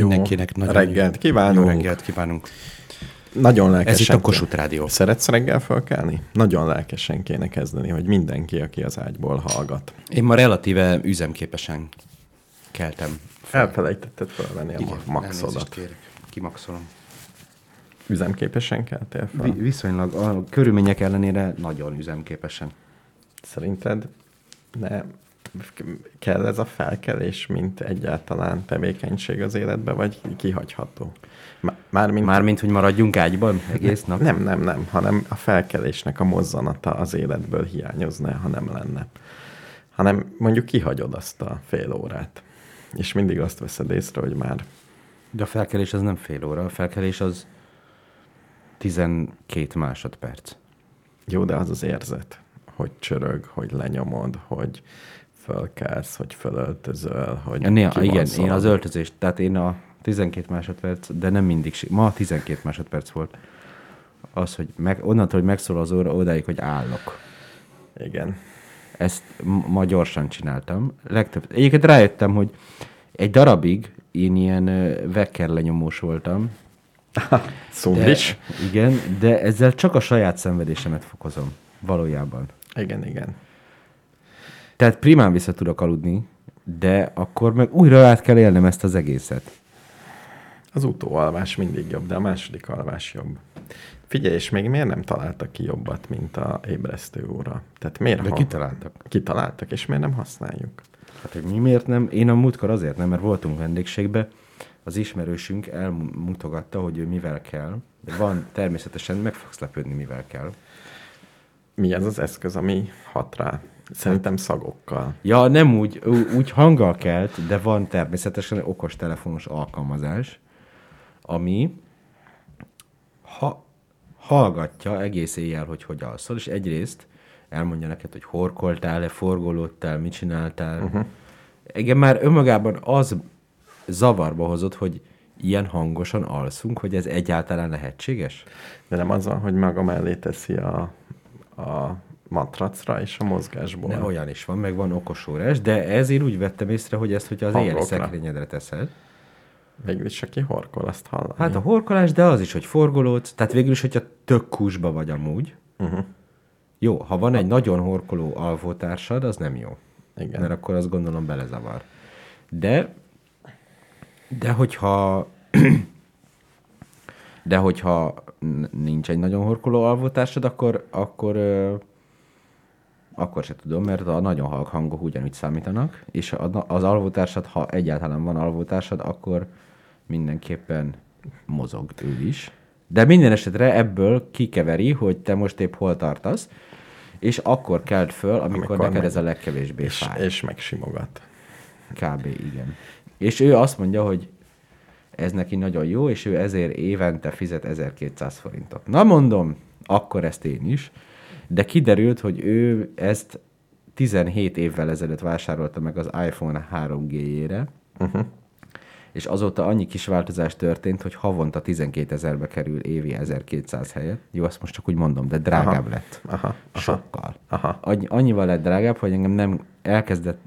Jó, Mindenkinek nagyon reggelt kívánunk. Jó reggelt kívánunk. Nagyon lelkesen. Ez itt a Kossuth Rádió. Szeretsz reggel felkelni? Nagyon lelkesen kéne kezdeni, hogy mindenki, aki az ágyból hallgat. Én ma relatíve üzemképesen keltem. Elfelejtetted felvenni a ma- elnézést maxodat. kérek. Kimaxolom. Üzemképesen keltél fel? Vi- viszonylag a körülmények ellenére nagyon üzemképesen. Szerinted ne kell ez a felkelés, mint egyáltalán tevékenység az életbe, vagy kihagyható? Mármint, Mármint, hogy maradjunk ágyban egész nap? Nem, nem, nem, hanem a felkelésnek a mozzanata az életből hiányozna, ha nem lenne. Hanem mondjuk kihagyod azt a fél órát, és mindig azt veszed észre, hogy már De a felkelés az nem fél óra, a felkelés az 12 másodperc. jó, de az az érzet, hogy csörög, hogy lenyomod, hogy fölkelsz, hogy fölöltözöl, hogy Ja, néha, igen, kimasszolod. én az öltözést, tehát én a 12 másodperc, de nem mindig, ma 12 másodperc volt. Az, hogy meg, onnantól, hogy megszól az óra, odáig, hogy állok. Igen. Ezt ma gyorsan csináltam. Legtöbb. Egyébként rájöttem, hogy egy darabig én ilyen vekker lenyomós voltam. Szóval De, is. igen, de ezzel csak a saját szenvedésemet fokozom. Valójában. Igen, igen. Tehát primán vissza tudok aludni, de akkor meg újra át kell élnem ezt az egészet. Az utóalvás mindig jobb, de a második alvás jobb. Figyelj, és még miért nem találtak ki jobbat, mint a ébresztő óra? Tehát miért? De kitaláltak. Kitaláltak, és miért nem használjuk? Hát, hogy mi miért nem? Én a múltkor azért nem, mert voltunk vendégségbe, az ismerősünk elmutogatta, hogy ő mivel kell, de van természetesen, meg fogsz lepődni, mivel kell. Mi ez az eszköz, ami hat rá? Szerintem szagokkal. Ja, nem úgy, úgy hanggal kelt, de van természetesen egy okos telefonos alkalmazás, ami ha, hallgatja egész éjjel, hogy hogy alszol, és egyrészt elmondja neked, hogy horkoltál-e, forgolódtál, mit csináltál. Uh-huh. Igen, már önmagában az zavarba hozott, hogy ilyen hangosan alszunk, hogy ez egyáltalán lehetséges? De nem az van, hogy maga mellé teszi a, a matracra és a mozgásból. De olyan is van, meg van okos órás, de ez én úgy vettem észre, hogy ezt, hogyha az Hangokra. szekrényedre teszed, Végül is, aki horkol, azt hallani. Hát a horkolás, de az is, hogy forgolódsz, tehát végül is, hogyha tök kusba vagy amúgy. Uh-huh. Jó, ha van egy nagyon horkoló alvótársad, az nem jó. Igen. Mert akkor azt gondolom belezavar. De, de hogyha, de hogyha nincs egy nagyon horkoló alvótársad, akkor, akkor, akkor se tudom, mert a nagyon halk hangok ugyanúgy számítanak, és az alvótársad, ha egyáltalán van alvótársad, akkor mindenképpen mozog ő is. De minden esetre ebből kikeveri, hogy te most épp hol tartasz, és akkor kelt föl, amikor, Amikor amikor neked meg- ez a legkevésbé és, fáj. és megsimogat. Kb. igen. És ő azt mondja, hogy ez neki nagyon jó, és ő ezért évente fizet 1200 forintot. Na mondom, akkor ezt én is. De kiderült, hogy ő ezt 17 évvel ezelőtt vásárolta meg az iPhone 3G-jére, uh-huh. és azóta annyi kis változás történt, hogy havonta 12 ezerbe kerül évi 1200 helyet. Jó, azt most csak úgy mondom, de drágább Aha. lett. Aha, aha. Sokkal. Aha. Annyi, annyival lett drágább, hogy engem nem elkezdett,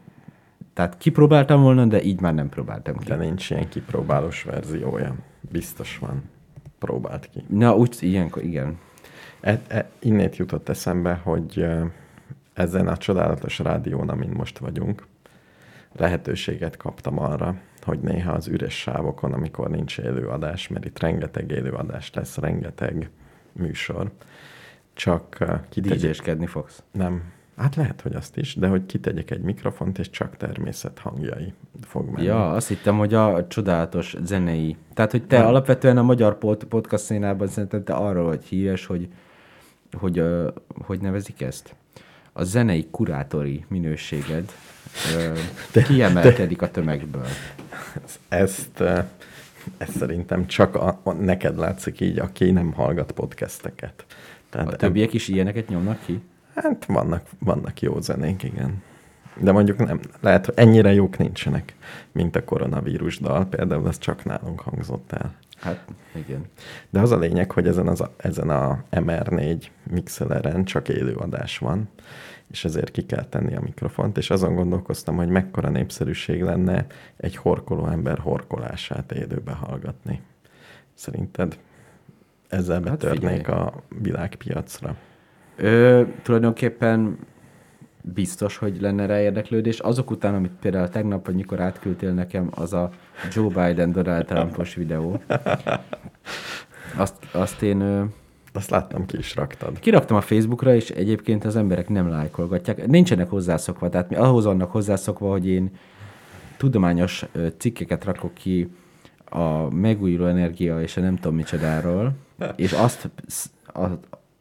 tehát kipróbáltam volna, de így már nem próbáltam ki. De nincs ilyen kipróbálós verziója. Biztos van. Próbált ki. Na, úgy, ilyenkor, igen. E, e, innét jutott eszembe, hogy ezen a csodálatos rádión, amin most vagyunk, lehetőséget kaptam arra, hogy néha az üres sávokon, amikor nincs élőadás, mert itt rengeteg élőadás lesz, rengeteg műsor, csak. DJ-skedni fogsz. Nem. Hát lehet, hogy azt is, de hogy kitegyek egy mikrofont, és csak természet hangjai fog menni. Ja, azt hittem, hogy a csodálatos zenei. Tehát, hogy te Nem. alapvetően a magyar pod- podcast szénában szerintem te arról vagy híres, hogy, hogy, uh, hogy nevezik ezt? A zenei kurátori minőséged uh, kiemelkedik a tömegből. Ezt, eh, ezt szerintem csak a, a, neked látszik így, aki nem hallgat podcasteket. Tehát A többiek is ilyeneket nyomnak ki? Hát vannak, vannak jó zenék, igen. De mondjuk nem, lehet, hogy ennyire jók nincsenek, mint a koronavírus dal, például az csak nálunk hangzott el. Hát, igen. De az a lényeg, hogy ezen, az a, ezen a MR4 mixeleren csak élőadás van, és ezért ki kell tenni a mikrofont, és azon gondolkoztam, hogy mekkora népszerűség lenne egy horkoló ember horkolását élőbe hallgatni. Szerinted ezzel Hát betörnék figyelj. a világpiacra? Ö, tulajdonképpen biztos, hogy lenne rá érdeklődés. Azok után, amit például tegnap, vagy mikor átküldtél nekem, az a Joe Biden Donald Trumpos videó. Azt, azt én Azt láttam, ki is raktad. kiraktam a Facebookra, és egyébként az emberek nem lájkolgatják. Nincsenek hozzászokva, tehát mi ahhoz vannak hozzászokva, hogy én tudományos cikkeket rakok ki a megújuló energia és a nem tudom micsodáról, és azt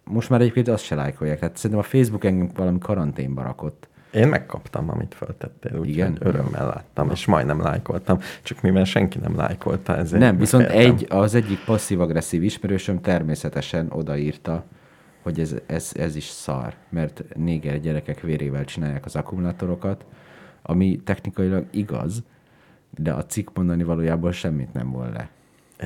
most már egyébként azt se lájkolják. Tehát szerintem a Facebook engem valami karanténba rakott. Én megkaptam, amit föltettél, úgyhogy Igen? örömmel láttam, és majdnem lájkoltam. Csak mivel senki nem lájkolta, ezért Nem, viszont megféltem. egy, az egyik passzív-agresszív ismerősöm természetesen odaírta, hogy ez, ez, ez is szar, mert néger gyerekek vérével csinálják az akkumulátorokat, ami technikailag igaz, de a cikk mondani valójában semmit nem vol le.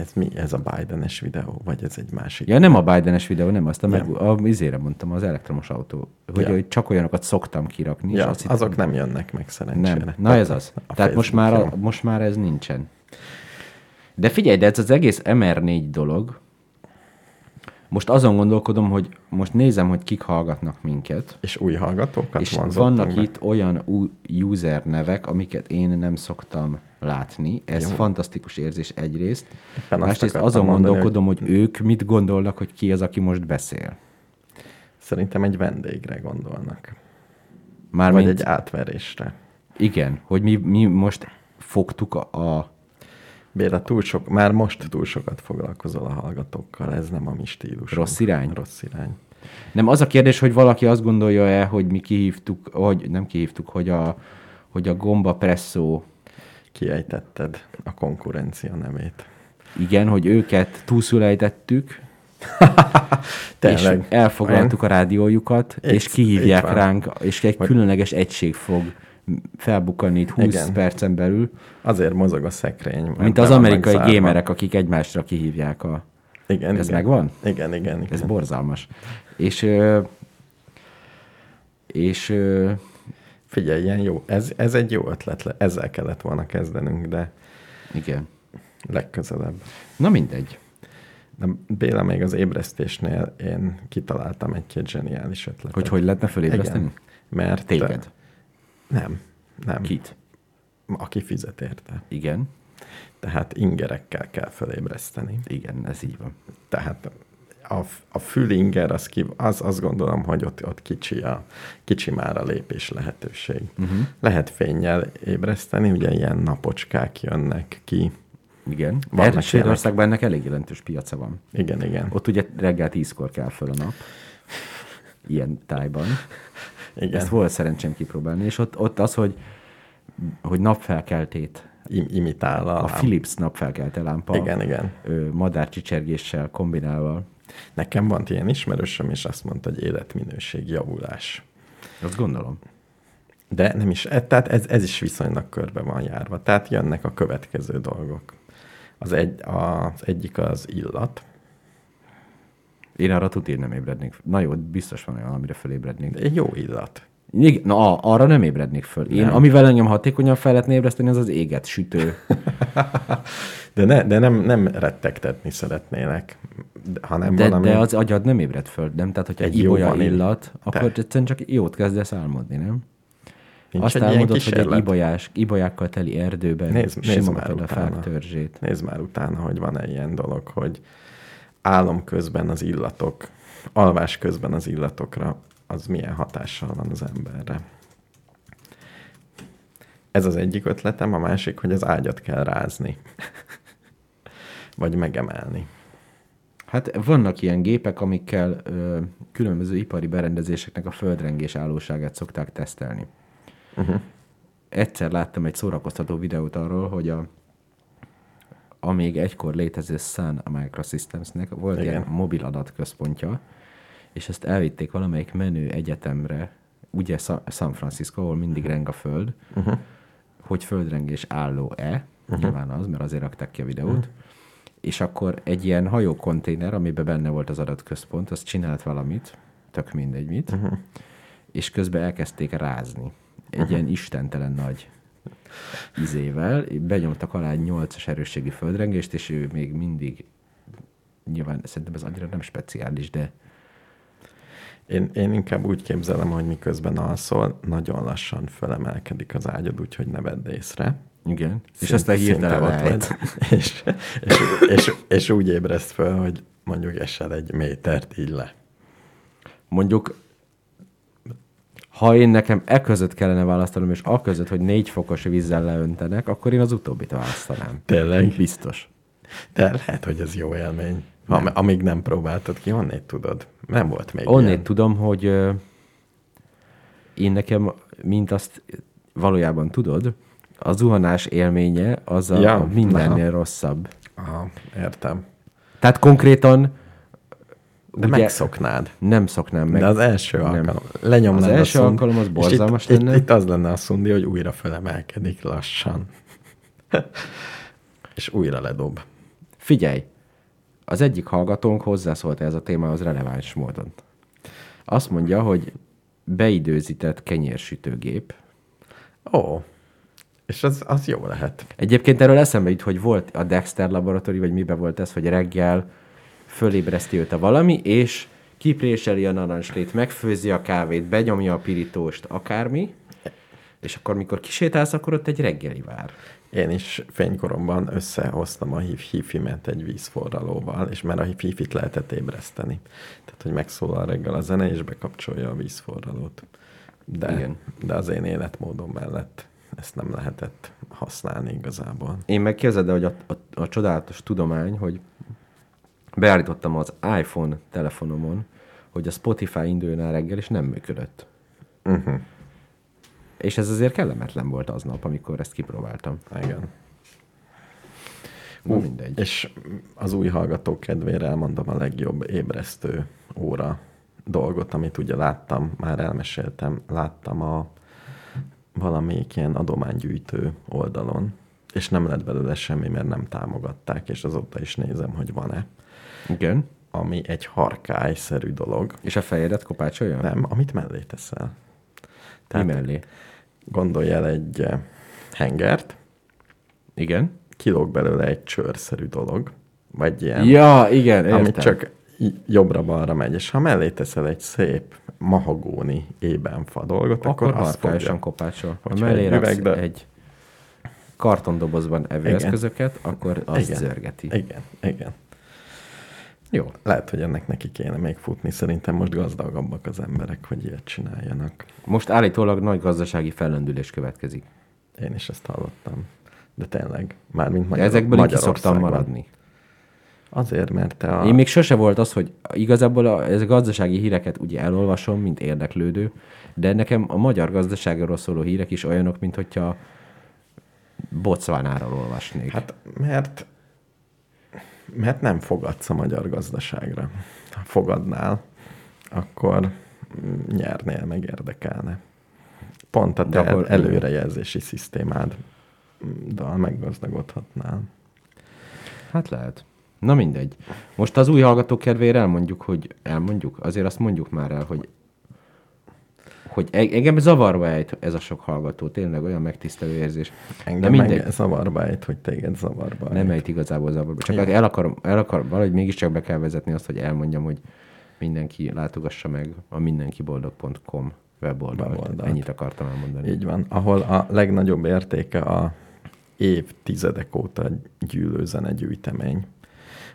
Ez mi? Ez a Biden-es videó? Vagy ez egy másik? Ja, nem a Bidenes videó, nem, azt meg, Ja. a izére mondtam, az elektromos autó, hogy, Ja. hogy csak olyanokat szoktam kirakni. és Ja, azt hittem, azok nem jönnek meg szerencsére. Nem. Na ez az. A Tehát most már, a, most már ez nincsen. De figyelj, de ez az egész MR4 dolog, most azon gondolkodom, hogy most nézem, hogy kik hallgatnak minket, És új hallgatókat és vannak be? itt olyan új user nevek, amiket én nem szoktam látni. Ez Jó. fantasztikus érzés egyrészt. Éppen Másrészt azon mondani, gondolkodom, hogy... hogy ők mit gondolnak, hogy ki az, aki most beszél. Szerintem egy vendégre gondolnak. Vagy Mármint, egy átverésre. igen, hogy mi, mi most fogtuk a, a Béla, túl sok, már most túl sokat foglalkozol a hallgatókkal, ez nem a mi stílusunk. Rossz irány? Rossz irány. Nem, az a kérdés, hogy valaki azt gondolja-e, hogy mi kihívtuk, hogy nem kihívtuk, hogy a, hogy a gomba presszó, Kiejtetted a konkurencia nevét. igen, hogy őket túlszulejtettük, Tényleg. és elfoglaltuk a rádiójukat, Itt- és kihívják ránk, és egy különleges egység fog felbukkanni itt 20 Igen. percen belül, Azért mozog a szekrény. mint az amerikai zárva. gémerek, akik egymásra kihívják a... Igen, Ez igen. megvan? Igen, igen, igen. Ez borzalmas. És, és Figyelj, ilyen jó. Ez, ez egy jó ötlet. le- Ezzel kellett volna kezdenünk, de igen. legközelebb. Na mindegy. De Béla, még az ébresztésnél én kitaláltam egy-két zseniális ötletet. Hogy hogy lehetne fölébreszteni? Igen. Mert... Téged. Nem, nem. Kit? Aki fizet érte. Igen. Tehát ingerekkel kell fölébreszteni. Igen, ez így van. Tehát a, a fülinger, az, ki, az azt gondolom, hogy ott, ott kicsi, a, kicsi már a lépés lehetőség. Uh-huh. Lehet fényjel ébreszteni, ugye ilyen napocskák jönnek ki. Igen. Erre Svédországban ennek elég jelentős piaca van. Igen, igen. Ott ugye reggel tízkor kell föl a nap. Ilyen tájban. Igen. Ezt volt szerencsém kipróbálni, és ott, ott az, hogy, hogy napfelkeltét, Im- imitál a, a Philips napfelkelte lámpa Igen, igen. madárcsicsergéssel kombinálva. Nekem van ilyen ismerősöm, és azt mondta, hogy életminőség javulás. Azt gondolom. De nem is, e- tehát ez, ez is viszonylag körbe van járva. Tehát jönnek a következő dolgok. Az, egy, az egyik az illat. Én arra tuti nem ébrednék. Na jó, biztos van olyan, amire fölébrednék. De egy jó illat. Igen, na, arra nem ébrednék föl. Én, Nem. amivel engem hatékonyan fel lehetne ébreszteni, az az éget sütő. De, ne, de nem, nem rettegtetni szeretnének, de- hanem De, valami... de az agyad nem ébred föl, nem? Tehát, hogyha Egy egy jó ibolya vaníli. illat, akkor Te. egyszerűen csak jót kezdesz álmodni, nem? Nincs Azt álmodod, hogy egy ibolyás, ibolyákkal teli erdőben Nézd- nézd már a utána. törzsét. Nézd már utána, hogy van-e ilyen dolog, hogy álom közben az illatok, alvás közben az illatokra, az milyen hatással van az emberre. Ez az egyik ötletem, a másik, hogy az ágyat kell rázni. Vagy megemelni. Hát vannak ilyen gépek, amikkel ö, különböző ipari berendezéseknek a földrengés állóságát szokták tesztelni. Uh-huh. Egyszer láttam egy szórakoztató videót arról, hogy a, a még egykor létező Sun Microsystemsnek volt Igen. ilyen mobil adatközpontja, és ezt elvitték valamelyik menő egyetemre ugye Sa- San Francisco, ahol mindig reng a föld, uh-huh. hogy földrengés álló-e, uh-huh. nyilván az, mert azért rakták ki a videót, uh-huh. és akkor egy ilyen hajókonténer, amiben benne volt az adatközpont, az csinált valamit, tök mindegy mit, uh-huh. és közben elkezdték rázni. Egy uh-huh. ilyen istentelen nagy izével, benyomtak alá egy 8-as erősségi földrengést, és ő még mindig, nyilván szerintem ez annyira nem speciális, de Én, én inkább úgy képzelem, hogy miközben alszol, nagyon lassan felemelkedik az ágyad, úgyhogy ne vedd észre. igen. és Szinte- aztán hirtelen ott vagy. És, és, és, és, úgy ébreszt fel, hogy mondjuk esel egy métert így le. Mondjuk, ha én nekem e között kellene választanom, és a között, hogy négy fokos vízzel leöntenek, akkor én az utóbbit választanám. Tényleg? Biztos. De lehet, hogy ez jó élmény. Am, amíg nem próbáltad ki, honnét tudod? Nem volt még Onnét ilyen. tudom, hogy ö, én nekem, mint azt valójában tudod, a zuhanás élménye az a, Ja, ja, mindennél aha. rosszabb. Aha, értem. Tehát konkrétan De Ugye- megszoknád. nem szoknám meg. De az első nem. alkalom. Lenyomnád Az a első szund- alkalom az borzalmas itt, lenne. Itt, itt az lenne a szundi, hogy újra felemelkedik lassan. és újra ledob. Figyelj, az egyik hallgatónk hozzászólt ez a témához releváns módon. Azt mondja, hogy beidőzített kenyérsütőgép. Ó, és az, az jó lehet. Egyébként erről eszembe jut, hogy volt a Dexter laboratórium, vagy miben volt ez, hogy reggel fölébreszti őt a valami, és kipréseli a narancslét, megfőzi a kávét, benyomja a pirítóst, akármi, és akkor, mikor kisétálsz, akkor ott egy reggeli vár. Én is fénykoromban összehoztam a hív hifimet egy vízforralóval, és már a hifit lehetett ébreszteni. Tehát, hogy megszólal reggel a zene, és bekapcsolja a vízforralót. De, Igen. de az én életmódom mellett ezt nem lehetett használni igazából. Én meg képzeld hogy a, a, a csodálatos tudomány, hogy beállítottam az iPhone telefonomon, hogy a Spotify induljon el reggel, és nem működött. Uh-huh. És ez azért kellemetlen volt aznap, amikor ezt kipróbáltam. Igen. Na mindegy. És az új hallgatók kedvére elmondom a legjobb ébresztő óra dolgot, amit ugye láttam, már elmeséltem, láttam a valamelyik ilyen adománygyűjtő oldalon, és nem lett belőle semmi, mert nem támogatták, és azóta is nézem, hogy van-e. Igen. Ami egy harkályszerű dolog, És a fejedet kopácsolja? nem, amit mellé teszel. Mi mellé? Gondolj el egy eh, hengert, Igen. kilóg belőle egy csőrszerű dolog, vagy ilyen Ja, igen, értem. amit csak jobbra-balra megy, és ha mellé teszel egy szép mahagóni ébenfa dolgot, akkor, akkor azt fogja. kopácsol. Ha mellé egy raksz üvegbe- egy kartondobozban evőeszközöket, akkor az Igen. zörgeti. Igen, igen. Jó. Lehet, hogy ennek neki kéne még futni. Szerintem most gazdagabbak az emberek, hogy ilyet csináljanak. Most állítólag nagy gazdasági fellendülés következik. Én is ezt hallottam. De tényleg, mármint De Magyar, ezekből így szoktam maradni. Azért, mert te a... Én még sose volt az, hogy igazából a, ez a gazdasági híreket ugye elolvasom, mint érdeklődő, de nekem a magyar gazdaságról szóló hírek is olyanok, mint hogyha Botswanáról olvasnék. Hát mert, mert nem fogadsz a magyar gazdaságra. Ha fogadnál, akkor nyernél, meg érdekelne. Pont a De te akkor- előrejelzési szisztémád dal meggazdagodhatnál. hát lehet. Na mindegy. Most az új hallgatók kedvére elmondjuk, hogy elmondjuk, azért azt mondjuk már el, hogy hogy e- engem zavarba ejt ez a sok hallgató, tényleg olyan megtisztelő érzés. Engem De mindegy. zavarba ejt, hogy téged zavarba Nem ejt. ejt igazából zavarba. Csak Igen. el akarom, el akarom, valahogy mégiscsak be kell vezetni azt, hogy elmondjam, hogy mindenki látogassa meg a mindenkiboldog.com weboldalt. Weboldalt. Ennyit akartam elmondani. Így van, ahol a legnagyobb értéke a évtizedek óta gyűlő zenegyűjtemény.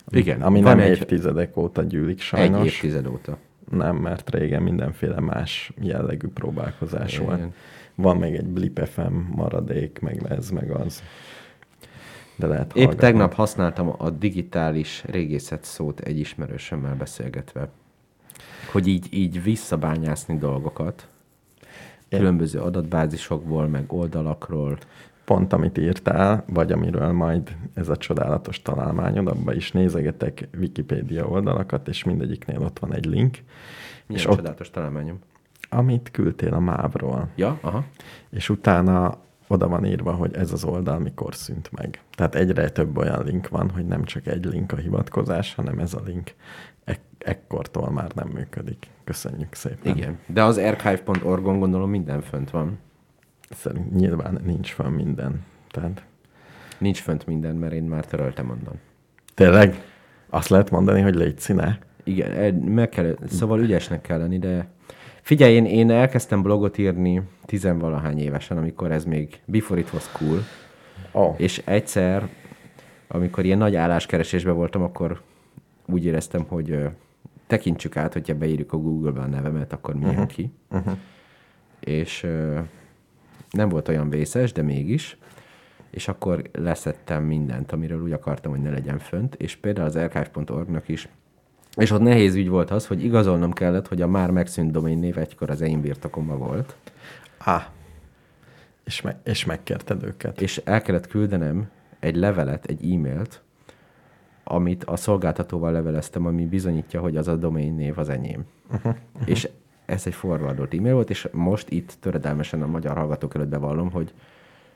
Igen, Ami nem egy- évtizedek óta gyűlik Egy sajnos. évtized óta. Nem, mert régen mindenféle más jellegű próbálkozás Igen. volt. Van még egy Blip FM maradék, meg ez, meg az. De lehet Épp hallgatni. tegnap használtam a digitális régészet szót egy ismerősömmel beszélgetve, hogy így, így visszabányászni dolgokat, Én- különböző adatbázisokból, meg oldalakról. Pont amit írtál, vagy amiről majd ez a csodálatos találmányod, abban is nézegetek Wikipédia oldalakat, és mindegyiknél ott van egy link. Milyen és ott csodálatos találmányom. amit küldtél a mávról. Ja, aha. És utána oda van írva, hogy ez az oldal mikor szűnt meg. Tehát egyre több olyan link van, hogy nem csak egy link a hivatkozás, hanem ez a link ek- ekkortól már nem működik. Köszönjük szépen. Igen. De az archive.org-on gondolom minden fönt van. Szerint nyilván nincs fel minden. Tehát Nincs fönt minden, mert én már töröltem onnan. tényleg azt lehet mondani, hogy légy színe. Igen, meg kell, szóval ügyesnek kell lenni, de figyelj, én, én elkezdtem blogot írni tizenvalahány évesen, amikor ez még before it was cool, Oh. és egyszer, amikor ilyen nagy álláskeresésben voltam, akkor úgy éreztem, hogy ö, tekintsük át, hogyha beírjuk a Google-be a nevemet, akkor mi jön ki. Uh-huh. És ö, nem volt olyan vészes, de mégis. És akkor leszettem mindent, amiről úgy akartam, hogy ne legyen fönt, és például az archive.org-nak is és ott nehéz ügy volt az, hogy igazolnom kellett, hogy a már megszűnt domain név egykor az én birtokomban volt, Ah. És, me- és megkérted őket. és el kellett küldenem egy levelet, egy e-mailt, amit a szolgáltatóval leveleztem, ami bizonyítja, hogy az a domain név az enyém. Uh-huh. És ez egy forwardolt e-mail volt, és most itt töredelmesen a magyar hallgatók előtt bevallom, hogy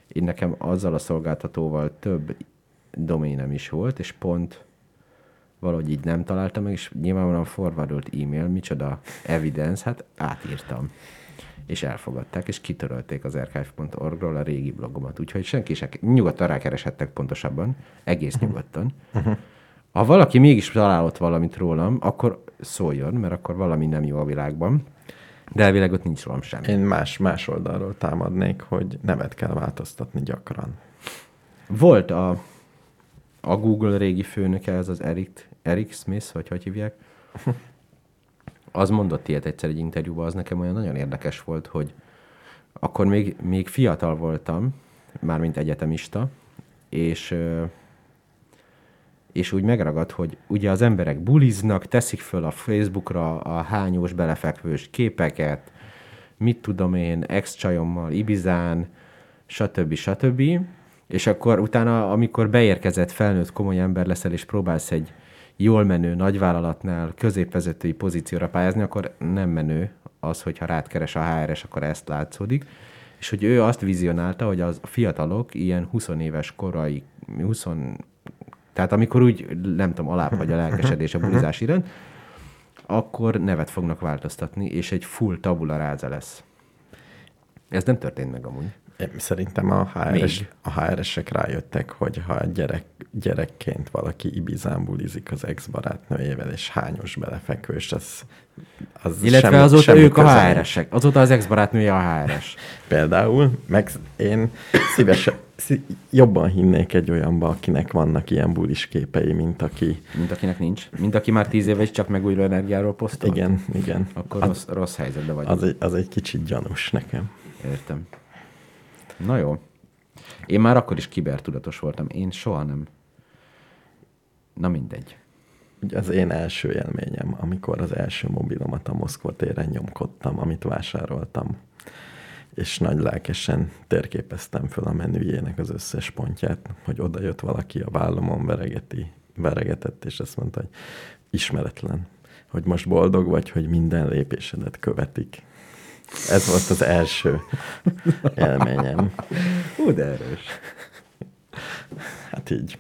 én nekem azzal a szolgáltatóval több doménem is volt, és pont valahogy így nem találtam meg, és nyilvánvalóan forwardolt e-mail, micsoda evidence, hát átírtam. És elfogadták, és kitörölték az archive.org-ról a régi blogomat. Úgyhogy senki se, nyugodtan rákereshettek pontosabban, egész nyugodtan. Ha valaki mégis találott valamit rólam, akkor szóljon, mert akkor valami nem jó a világban. De elvileg ott nincs rólam semmi. Én más, más oldalról támadnék, hogy nevet kell változtatni gyakran. Volt a, a Google régi főnöke, ez az Eric, Eric Smith, vagy hogy hívják. Az mondott ilyet egyszer egy interjúban, az nekem olyan nagyon érdekes volt, hogy akkor még, még fiatal voltam, mármint egyetemista, és és úgy megragad, hogy ugye az emberek buliznak, teszik föl a Facebookra a hányós belefekvős képeket, mit tudom én, ex-csajommal, Ibizán, stb. stb. És akkor utána, amikor beérkezett felnőtt komoly ember leszel, és próbálsz egy jól menő nagyvállalatnál középvezetői pozícióra pályázni, akkor nem menő az, hogyha rád keres a HRS, akkor ezt látszódik. És hogy ő azt vizionálta, hogy az fiatalok ilyen 20 éves korai, 20, tehát amikor úgy, nem tudom, alább vagy a lelkesedés a bulizás iránt, akkor nevet fognak változtatni, és egy full tabula ráza lesz. Ez nem történt meg amúgy. Én Szerintem a HRS, Még. a HRS-ek rájöttek, hogy ha gyerek, gyerekként valaki Ibizán bulizik az ex-barátnőjével, és hányos belefekvős, az, az Illetve semmi- azóta semmi ők a köze nincs. HRS-ek. Azóta az ex-barátnője a HRS. Például, meg én szívesen, szí- jobban hinnék egy olyanba, akinek vannak ilyen bulis képei, mint aki, Mint akinek nincs. Mint aki már tíz éve is csak megújuló energiáról posztol. igen, igen, Akkor az, rossz, rossz helyzetben vagy. az, egy, az egy kicsit gyanús nekem. Értem. Na jó. Én már akkor is kibertudatos voltam. Én soha nem. Na mindegy. Ugye az én első élményem, amikor az első mobilomat a Moszkva téren nyomkodtam, amit vásároltam, és nagy lelkesen térképeztem föl a menüjének az összes pontját, hogy oda jött valaki a vállamon veregeti, veregetett, és azt mondta, hogy ismeretlen, hogy most boldog vagy, hogy minden lépésedet követik. Ez volt az első élményem. Ú, de erős. Hát így.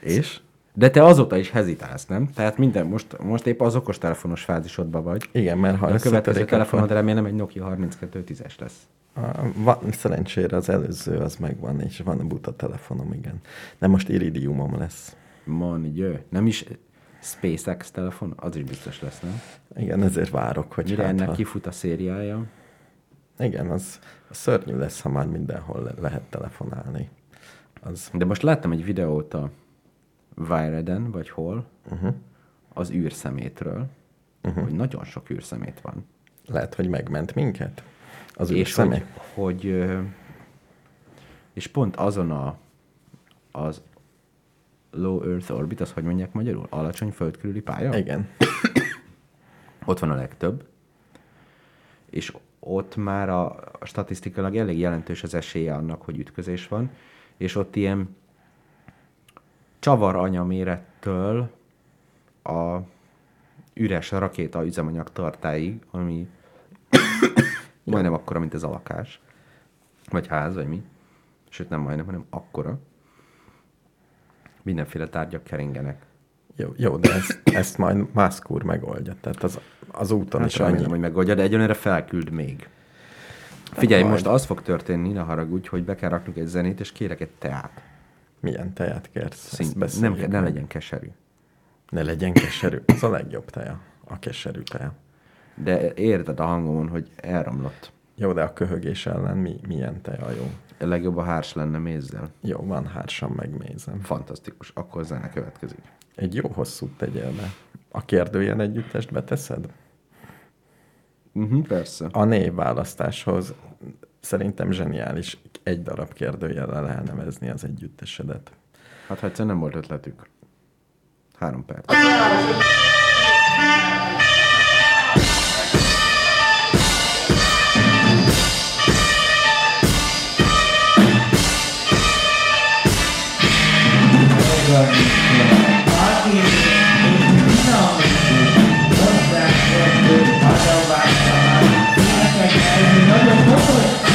És? De te azóta is hezitálsz, nem? Tehát minden, most, most épp az okostelefonos fázisodban vagy. Igen, mert ha A következő telefonod remélem egy Nokia 3210-es lesz. Van, szerencsére az előző az megvan, és van a buta telefonom, igen. De most iridiumom lesz. Man, jö. Nem is SpaceX telefon? Az is biztos lesz, nem? Igen, ezért várok, hogy Mire hát, ennek ha... kifut a szériája? Igen, az, az szörnyű lesz, ha már mindenhol le- lehet telefonálni. Az, De most láttam egy videót a Wireden, vagy hol, uh-huh. az űrszemétről, uh-huh. hogy nagyon sok űrszemét van. lehet, hogy megment minket. Az és hogy, hogy és pont azon a az low Earth orbit, az hogy mondják magyarul? Alacsony földkörüli pálya? Igen. Ott van a legtöbb. És ott már a, a statisztikailag elég jelentős az esélye annak, hogy ütközés van, és ott ilyen csavar anyamérettől a üres rakéta üzemanyag tartáig, ami Majdnem akkora, mint ez a lakás. Vagy ház, vagy mi. Sőt, nem majdnem, hanem akkora. Mindenféle tárgyak keringenek. Jó, jó de ezt, ezt majd Musk úr megoldja. Tehát az, az úton Hát is annyi. remélem, hogy megoldja, de egyönre felküld még. Figyelj, majd. most az fog történni, ne haragudj, hogy be kell raknunk egy zenét, és kérek egy teát. Milyen teját kérsz? Szint, nem, ne meg. legyen keserű. Ne legyen keserű. Az a legjobb teja. A keserű teja. De érted a hangomon, hogy elromlott. Jó, de a köhögés ellen mi, milyen teja jó? A legjobb a hárs lenne mézzel. Jó, van hársam megmézem. Fantasztikus. Akkor zene következik. Egy jó hosszú tegyél be. A kérdőjel együttest beteszed? Uh-huh, persze. A névválasztáshoz szerintem zseniális egy darab kérdőjellel elnevezni az együttesedet. Hát ha egyszer nem volt ötletük. Három perc.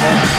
Na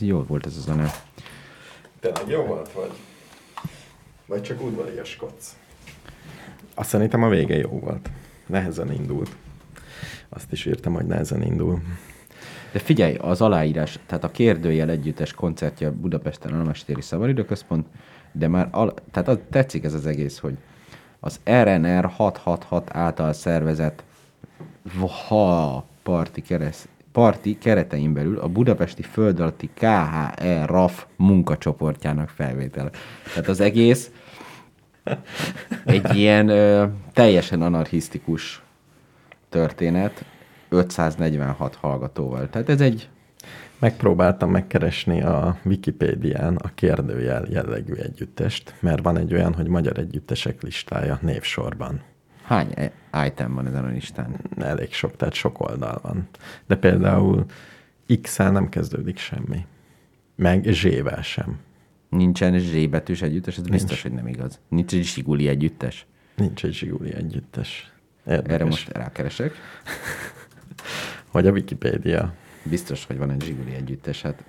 ez jó volt ez a zene. Tényleg jó volt, vagy? Vagy csak udvariaskodsz? Azt szerintem a vége jó volt. Nehezen indult. Azt is írtam, hogy nehezen indul. De figyelj, az aláírás, tehát a kérdőjel együttes koncertje Budapesten a Namestéri Szabadidőközpont, de már, al, tehát az, tetszik ez az egész, hogy az RNR 666 által szervezett ha parti, keresz, parti keretein belül a budapesti föld alatti KHE RAF munkacsoportjának felvétele. Tehát az egész egy ilyen ö, teljesen anarchisztikus történet, 546 hallgatóval. Tehát ez egy Megpróbáltam megkeresni a Wikipédián a kérdőjel jellegű együttest, mert van egy olyan, hogy magyar együttesek listája névsorban. Hány item van ezen a listán? Elég sok, tehát sok oldal van. De például X-el nem kezdődik semmi. Meg Z-vel sem. Nincsen Z betűs együttes, ez biztos, hogy nem igaz. Nincs egy Siguli együttes. Nincs egy zsiguli együttes. Érdekes. Erre most rákeresek. Hogy a Wikipédia. Biztos, hogy van egy Zsiguli együttes. Hát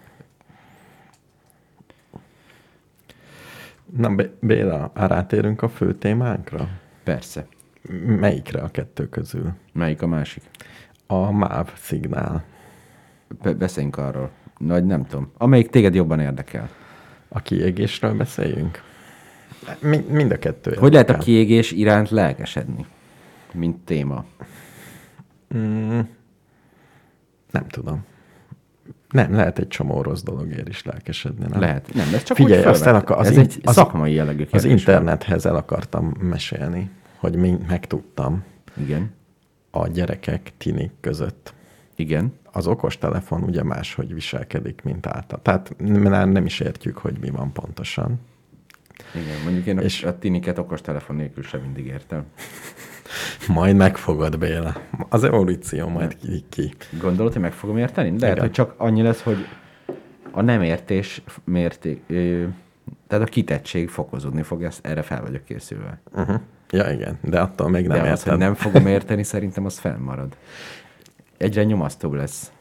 Na, Bé- Béla, rátérünk a fő témánkra? persze. Melyikre a kettő közül? Melyik a másik? A MÁV szignál. Be- beszéljünk arról. Nagy nem tudom. Amelyik téged jobban érdekel. A kiégésről beszéljünk? Mi- mind a kettő. Hogy lehet a érdekel. kiégés iránt lelkesedni? Mint téma. Mm, nem tudom. Nem, lehet egy csomó rossz dologért is lelkesedni. Nem? Lehet. Nem, ez csak Figyelj, úgy azt el felvet- akar, az, Ez in- egy az, szakmai jellegű az internethez el akartam mesélni, hogy mi megtudtam Igen. a gyerekek, tinik között. Igen. Az okostelefon ugye máshogy viselkedik, mint által. Tehát nem, nem is értjük, hogy mi van pontosan. Igen, mondjuk én És- a tiniket okos telefon nélkül sem mindig értem. Majd megfogad, Béla. Az evolúció majd ki. ki. Gondolod, hogy meg fogom érteni? Lehet, Igen. hogy csak annyi lesz, hogy a nem értés mérték, tehát a kitettség fokozódni fog, ezt, erre fel vagyok készülve. Uh-huh. Ja, igen, de attól még Nem De az, érted. hogy nem fogom érteni, szerintem az fennmarad. Egyre nyomasztóbb lesz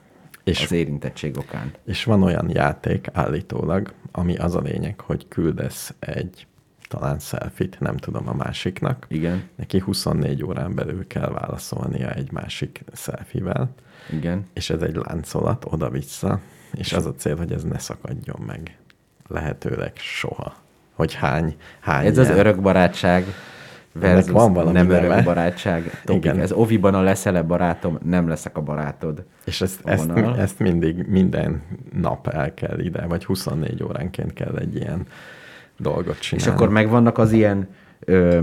És- az érintettség okán. És van olyan játék állítólag, ami az a lényeg, hogy küldesz egy talán selfit, nem tudom a másiknak. Igen, Neki 24 órán belül kell válaszolnia egy másik selfivel, igen. és ez egy láncolat oda-vissza, és az a cél, hogy ez ne szakadjon meg. Lehetőleg soha. Hogy hány, hány Ez az ilyen- örök barátság versus van valami nem örök barátság. Topik. Igen. Ez oviban a leszel barátom, nem leszek a barátod. És ezt, a ezt, ezt mindig minden nap el kell ide, vagy 24 óránként kell egy ilyen dolgot És csinálni. akkor megvannak az ilyen ö,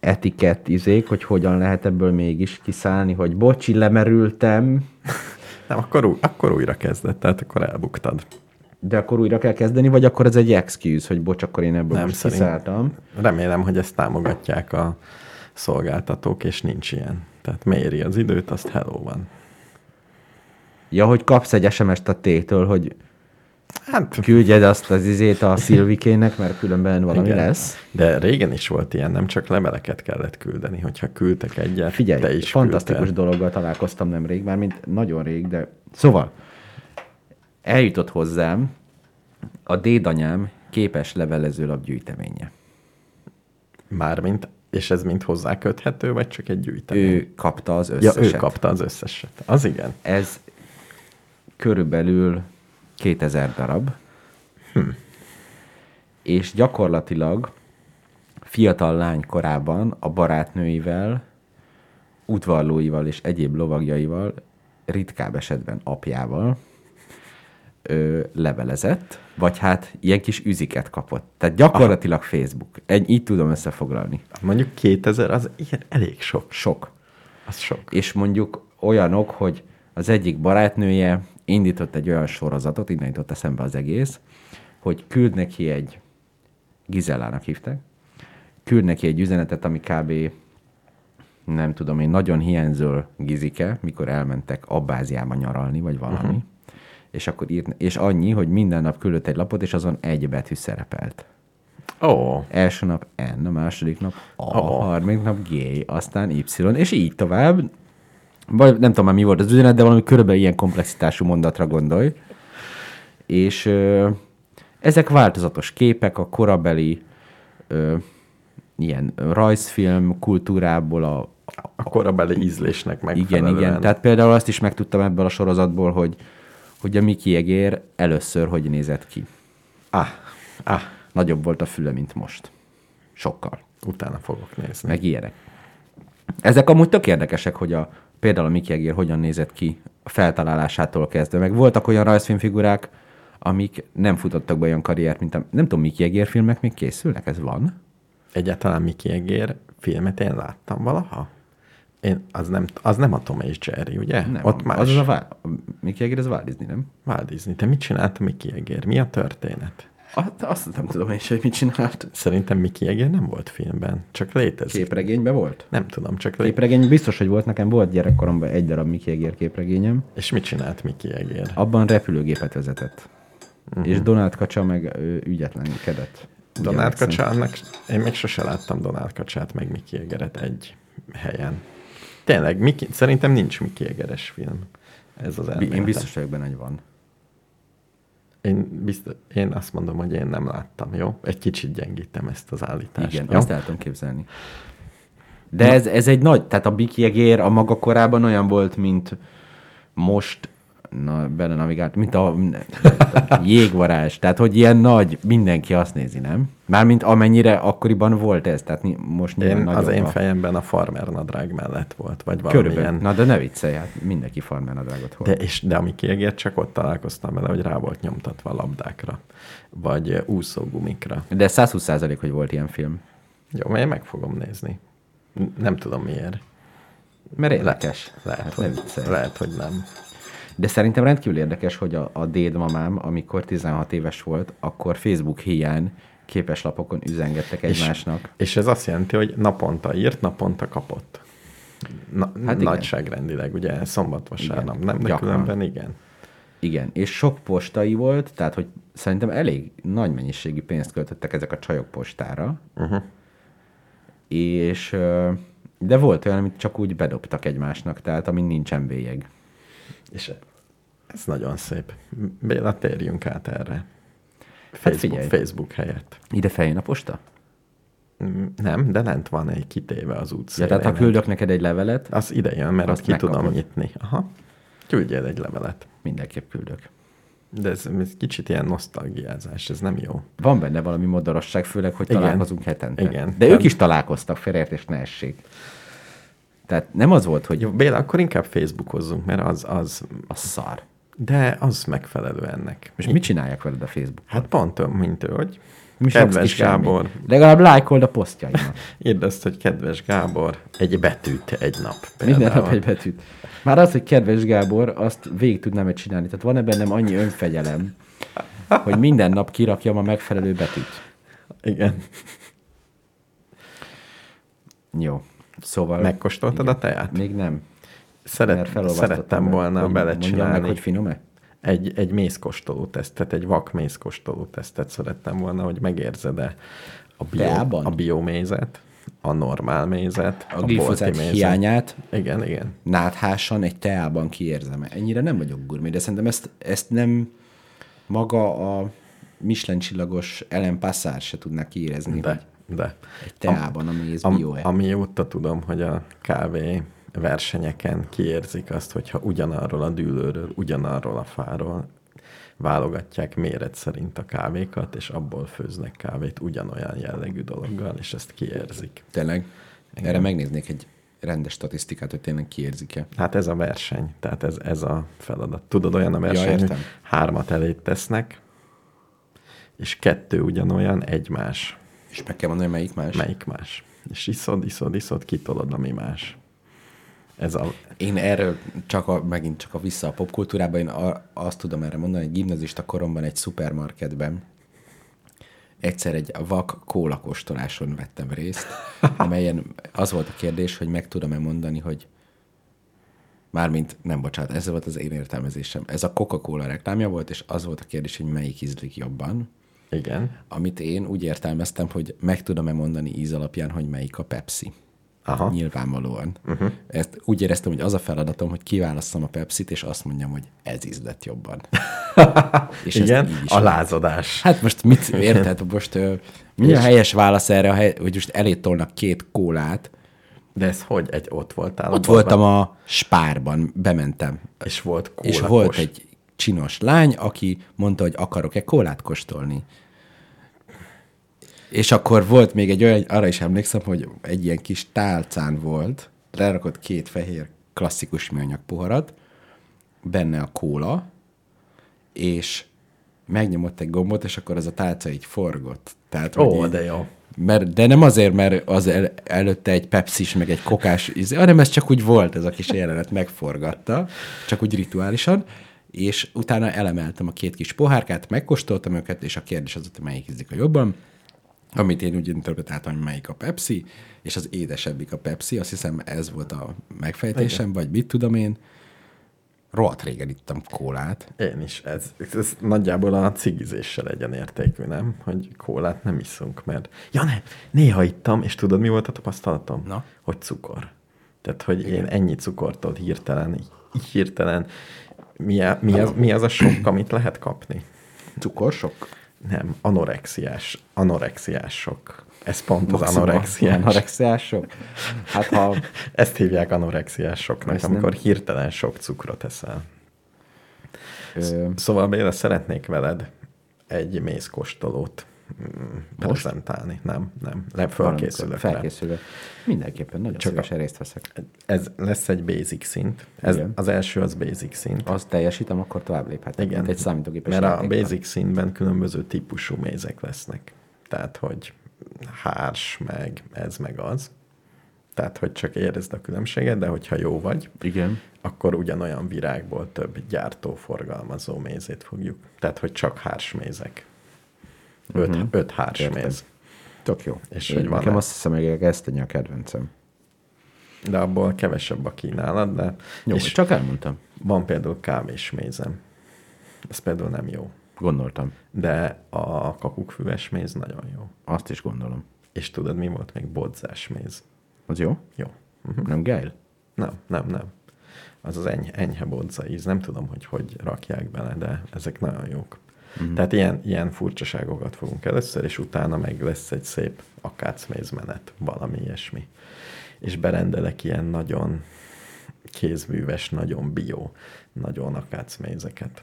etikett izék, hogy hogyan lehet ebből mégis kiszállni, hogy bocsi, lemerültem, Nem, akkor, új, akkor újra kezdett, tehát akkor elbuktad. De akkor újra kell kezdeni, vagy akkor ez egy excuse, hogy bocs, akkor én ebből Nem, most szerint- kiszálltam. Remélem, hogy ezt támogatják a szolgáltatók, és nincs ilyen. Tehát méri az időt, azt hello van. Ja, hogy kapsz egy SMS-t a T-től, hogy Hát, küldjed azt az izét a Szilvikének, mert különben valami igen. lesz. De régen is volt ilyen, nem csak leveleket kellett küldeni, hogyha küldtek egyet, Figyelj, te is fantasztikus küldtél. dologgal találkoztam nemrég, már mint nagyon rég, de... Szóval, eljutott hozzám a dédanyám képes levelezőlap gyűjteménye. Mármint, és ez mind hozzá köthető, vagy csak egy gyűjtemény? Ő kapta az ja, összeset. ő kapta az összeset. Az igen. Ez körülbelül 2000 darab. Hm. És gyakorlatilag fiatal lány korában a barátnőivel, udvarlóival és egyéb lovagjaival, ritkább esetben apjával ö, levelezett, vagy hát ilyen kis üziket kapott. Tehát gyakorlatilag Aha. Facebook. Egy, így tudom összefoglalni. Mondjuk 2000, az ilyen elég sok. Sok. Az sok. és mondjuk olyanok, hogy az egyik barátnője indított egy olyan sorozatot, innen jutott eszembe az egész, hogy küld neki egy, Gizellának hívták, küld neki egy üzenetet, ami kb. nem tudom én, nagyon hiányzol Gizike, mikor elmentek Abbáziába nyaralni, vagy valami, uh-huh. És akkor írt, és annyi, hogy minden nap küldött egy lapot, és azon egy betű szerepelt. Ó, oh, Első nap N, a második nap A, A. a harmadik nap G, aztán Y, és így tovább. Vagy nem tudom már mi volt az üzenet, de valami körülbelül ilyen komplexitású mondatra gondolj. És ö, ezek változatos képek a korabeli ö, ilyen rajzfilm kultúrából, a, a korabeli ízlésnek igen, megfelelően. igen. Tehát például azt is megtudtam ebből a sorozatból, hogy, hogy a Miki Egér először hogy nézett ki. Ah, ah, Nagyobb volt a füle, mint most. Sokkal. utána fogok nézni. meg ilyenek. Ezek amúgy tök érdekesek, hogy a, például a Mickey Egér hogyan nézett ki a feltalálásától kezdve. Meg voltak olyan rajzfilmfigurák, amik nem futottak be olyan karriert, mint a... Nem tudom, Mickey Egér filmek még készülnek? Ez van? Egyáltalán Miki Egér filmet én láttam valaha? Én, az, nem, az nem a Tom és Jerry, ugye? Nem, Ott más. az, az a, vá... a Mickey Egér, az Walt Disney, nem? Walt Disney. Te mit csinált a Mickey Egér? Mi a történet? Azt, azt nem tudom én hogy mit csinált. Szerintem Mickey Egér nem volt filmben, csak létezik. Képregényben volt? Nem tudom, csak létezik. Képregény biztos, hogy volt. Nekem volt gyerekkoromban egy darab Mickey Egér képregényem. És mit csinált Mickey Egér? Abban repülőgépet vezetett. Uh-huh. És Donald Kacsa meg ő, ügyetlenkedett. Donald Emlékszem. Kacsának, én még sose láttam Donald Kacsát, meg Mickey Egeret egy helyen. Tényleg, Mickey, szerintem nincs Mickey Egeres film. Ez az elméletem. Én biztos vagyok benne, hogy van. Én, biztos, én azt mondom, hogy én nem láttam, jó? Egy kicsit gyengítem ezt az állítást. Igen, jó? azt el tudom képzelni. De ez, ez egy nagy, tehát a Biki Egér a maga korában olyan volt, mint most na, bele navigált, mint a, a jégvarázs. Tehát, hogy ilyen nagy, mindenki azt nézi, nem? Mármint amennyire akkoriban volt ez, tehát most Én, az nagyobb én a- fejemben a farmer nadrág mellett volt, vagy valamilyen. Körülbelül. Na, de ne viccelj, hát mindenki farmer nadrágot hord. De, és, de ami kiegért, csak ott találkoztam vele, hogy rá volt nyomtatva a labdákra, vagy úszógumikra. De 120 hogy volt ilyen film. Jó, én meg fogom nézni. Nem tudom miért. Mert érdekes. Lehet, ne hogy, lehet, hogy nem. De szerintem rendkívül érdekes, hogy a, a dédmamám, amikor 16 éves volt, akkor Facebook hiány képeslapokon üzengettek egymásnak. És ez azt jelenti, hogy naponta írt, naponta kapott. Na, Hát igen. nagyságrendileg, ugye szombat, vasárnap, Igen. nem? De Gyakran. különben igen. Igen, és sok postai volt, tehát hogy szerintem elég nagy mennyiségű pénzt költöttek ezek a csajok postára, Uh-huh. és de volt olyan, amit csak úgy bedobtak egymásnak, tehát amin nincsen bélyeg. És ez nagyon szép. Béla, térjünk át erre. Hát Facebook, figyelj. Facebook helyett. Ide feljön a posta? Mm, Nem, de lent van egy kitéve az Ja, utcán. tehát ha küldök neked egy levelet, Az ide jön, mert Azt ki tudom megkapod. nyitni. Aha. Küldjél egy levelet. mindenképp küldök. De ez, ez kicsit ilyen nosztalgiázás, ez nem jó. Van benne valami modorosság, főleg, hogy Igen. találkozunk hetente. Igen. De ők is találkoztak, félreértés ne essék. Tehát nem az volt, hogy Jó, Béla, akkor inkább Facebookozzunk, mert az, az, a szar. de az megfelelő ennek. És mit csinálják veled a Facebook? Hát pont mint ő, hogy Mi kedves ki semmi. Gábor, Legalább lájkold a posztjaimat. írd azt, hogy kedves Gábor, egy betűt egy nap. Minden nap például. egy betűt. Már az, hogy kedves Gábor, azt végig tudnám egy csinálni. Tehát van-e bennem annyi önfegyelem, hogy minden nap kirakjam a megfelelő betűt. Igen. Jó. Szóval... Megkóstoltad a teját? Még nem. Szeret, szerettem volna hogy Mondjam meg, belecsinálni hogy finom-e? egy, egy mézkóstoló tesztet, egy vak mézkóstoló tesztet szerettem volna, hogy megérzed-e a, bio, Teában? a biomézet, a normál mézet, A glifozát bolti mézet. hiányát Igen, igen. náthásan egy teában kiérzem. Ennyire nem vagyok gurmé, de szerintem ezt, ezt nem maga a Michelin csillagos Ellen Passard se tudná kiérezni, De, hogy de. egy teában a méz Am, bio-e. amióta tudom, hogy a kávé versenyeken kiérzik azt, hogyha ugyanarról a dűlőről, ugyanarról a fáról válogatják méret szerint a kávékat, és abból főznek kávét ugyanolyan jellegű dologgal, és ezt kiérzik. Tényleg? Erre megnéznék egy rendes statisztikát, hogy tényleg kiérzik-e. Hát ez a verseny, tehát ez, ez a feladat. Tudod, olyan a verseny, értem. hogy hármat elég tesznek, és kettő ugyanolyan, egy más. És meg kell mondani, melyik más. Melyik más? És iszod, iszod, iszod, kitolod, ami más. Ez a... Én erről csak a, megint csak a vissza a popkultúrába, én a, azt tudom erre mondani, hogy gimnazista koromban egy szupermarketben egyszer egy vak kóla kóstoláson vettem részt, amelyen az volt a kérdés, hogy meg tudom-e mondani, hogy mármint, nem bocsánat, ez volt az én értelmezésem. Ez a Coca-Cola reklámja volt, és az volt a kérdés, hogy melyik ízlik jobban. Igen. Amit én úgy értelmeztem, hogy meg tudom-e mondani íz alapján, hogy melyik a Pepsi. Aha. Nyilvánvalóan. Uh-huh. Ezt úgy éreztem, hogy az a feladatom, hogy kiválasszam a Pepsit, és azt mondjam, hogy ez ízlett jobban. és Igen, így is a lázadás. Hát most mit érted? Most mi a helyes válasz erre, a hely, hogy most elé tolnak két kólát. De ez hogy? Egy ott voltál? Ott voltam a spárban, bementem. És volt kóla és volt egy csinos lány, aki mondta, hogy akarok-e kólát kóstolni. És akkor volt még egy olyan, arra is emlékszem, hogy egy ilyen kis tálcán volt, lerakott két fehér klasszikus műanyag poharat, benne a kóla, és megnyomott egy gombot, és akkor az a tálca így forgott. Tehát, Ó, így de jó. Mert, de nem azért, mert az el, előtte egy pepsis, meg egy kokás, hanem ez csak úgy volt, ez a kis jelenet megforgatta, csak úgy rituálisan, és utána elemeltem a két kis pohárkát, megkóstoltam őket, és a kérdés az, hogy melyik ízik a jobban, amit én úgy interpretáltam, hogy melyik a Pepsi, és az édesebbik a Pepsi, azt hiszem ez volt a megfejtésem, vagy mit tudom én. Rohadt régen ittam kólát. Én is. Ez, ez nagyjából a cigizéssel egyenértékű, nem? Hogy kólát nem iszunk, mert... Ja, ne, néha ittam, és tudod, mi volt a tapasztalatom? Na? Hogy cukor. Tehát, hogy Igen. én ennyi cukort ott hirtelen, hirtelen... Mi, a, mi, az, mi az a sok, amit lehet kapni? Cukorsok? Nem, anorexiás, anorexiás sok. Ez pont az Maximum anorexiás. Anorexiások? Hát ha Ezt hívják anorexiásoknak, Ezt amikor nem- hirtelen sok cukrot eszel. ö, Szóval Béla, szeretnék veled egy mézkóstolót mm, prezentálni. Nem, nem. Le felkészülök. Felkészülök. Mindenképpen nagyon Csak szívesen részt veszek. Ez lesz egy basic szint. Ez, Igen. az első az basic szint. Azt teljesítem, akkor tovább léphetek. Igen. Egy számítógépes Mert a basic szintben különböző típusú mézek lesznek. Tehát, hogy hárs, meg ez, meg az. Tehát, hogy csak érezd a különbséget, de hogyha jó vagy, Igen. akkor ugyanolyan virágból több gyártóforgalmazó mézét fogjuk. Tehát, hogy csak hársmézek. Öt, Mhm. öt hársméz. Tök jó. És Én, hogy van nekem azt hiszem, hogy gesztenye a kedvencem. De abból kevesebb a kínálat, de Jó, és csak elmondtam. van például kávésmézem. Ez például nem jó. Gondoltam. De a kakukkfüves méz nagyon jó. Azt is gondolom. És tudod, mi volt még? Bodzás méz. Az jó? Jó. Uh-huh. Nem geil? Nem, nem, nem. Az az enyhe, enyhe bodza íz. Nem tudom, hogy hogy rakják bele, de ezek nagyon jók. Uh-huh. Tehát ilyen, ilyen furcsaságokat fogunk először, és utána meg lesz egy szép akácmézmenet, valami ilyesmi. És berendelek ilyen nagyon kézműves, nagyon bio, nagyon akácmézeket.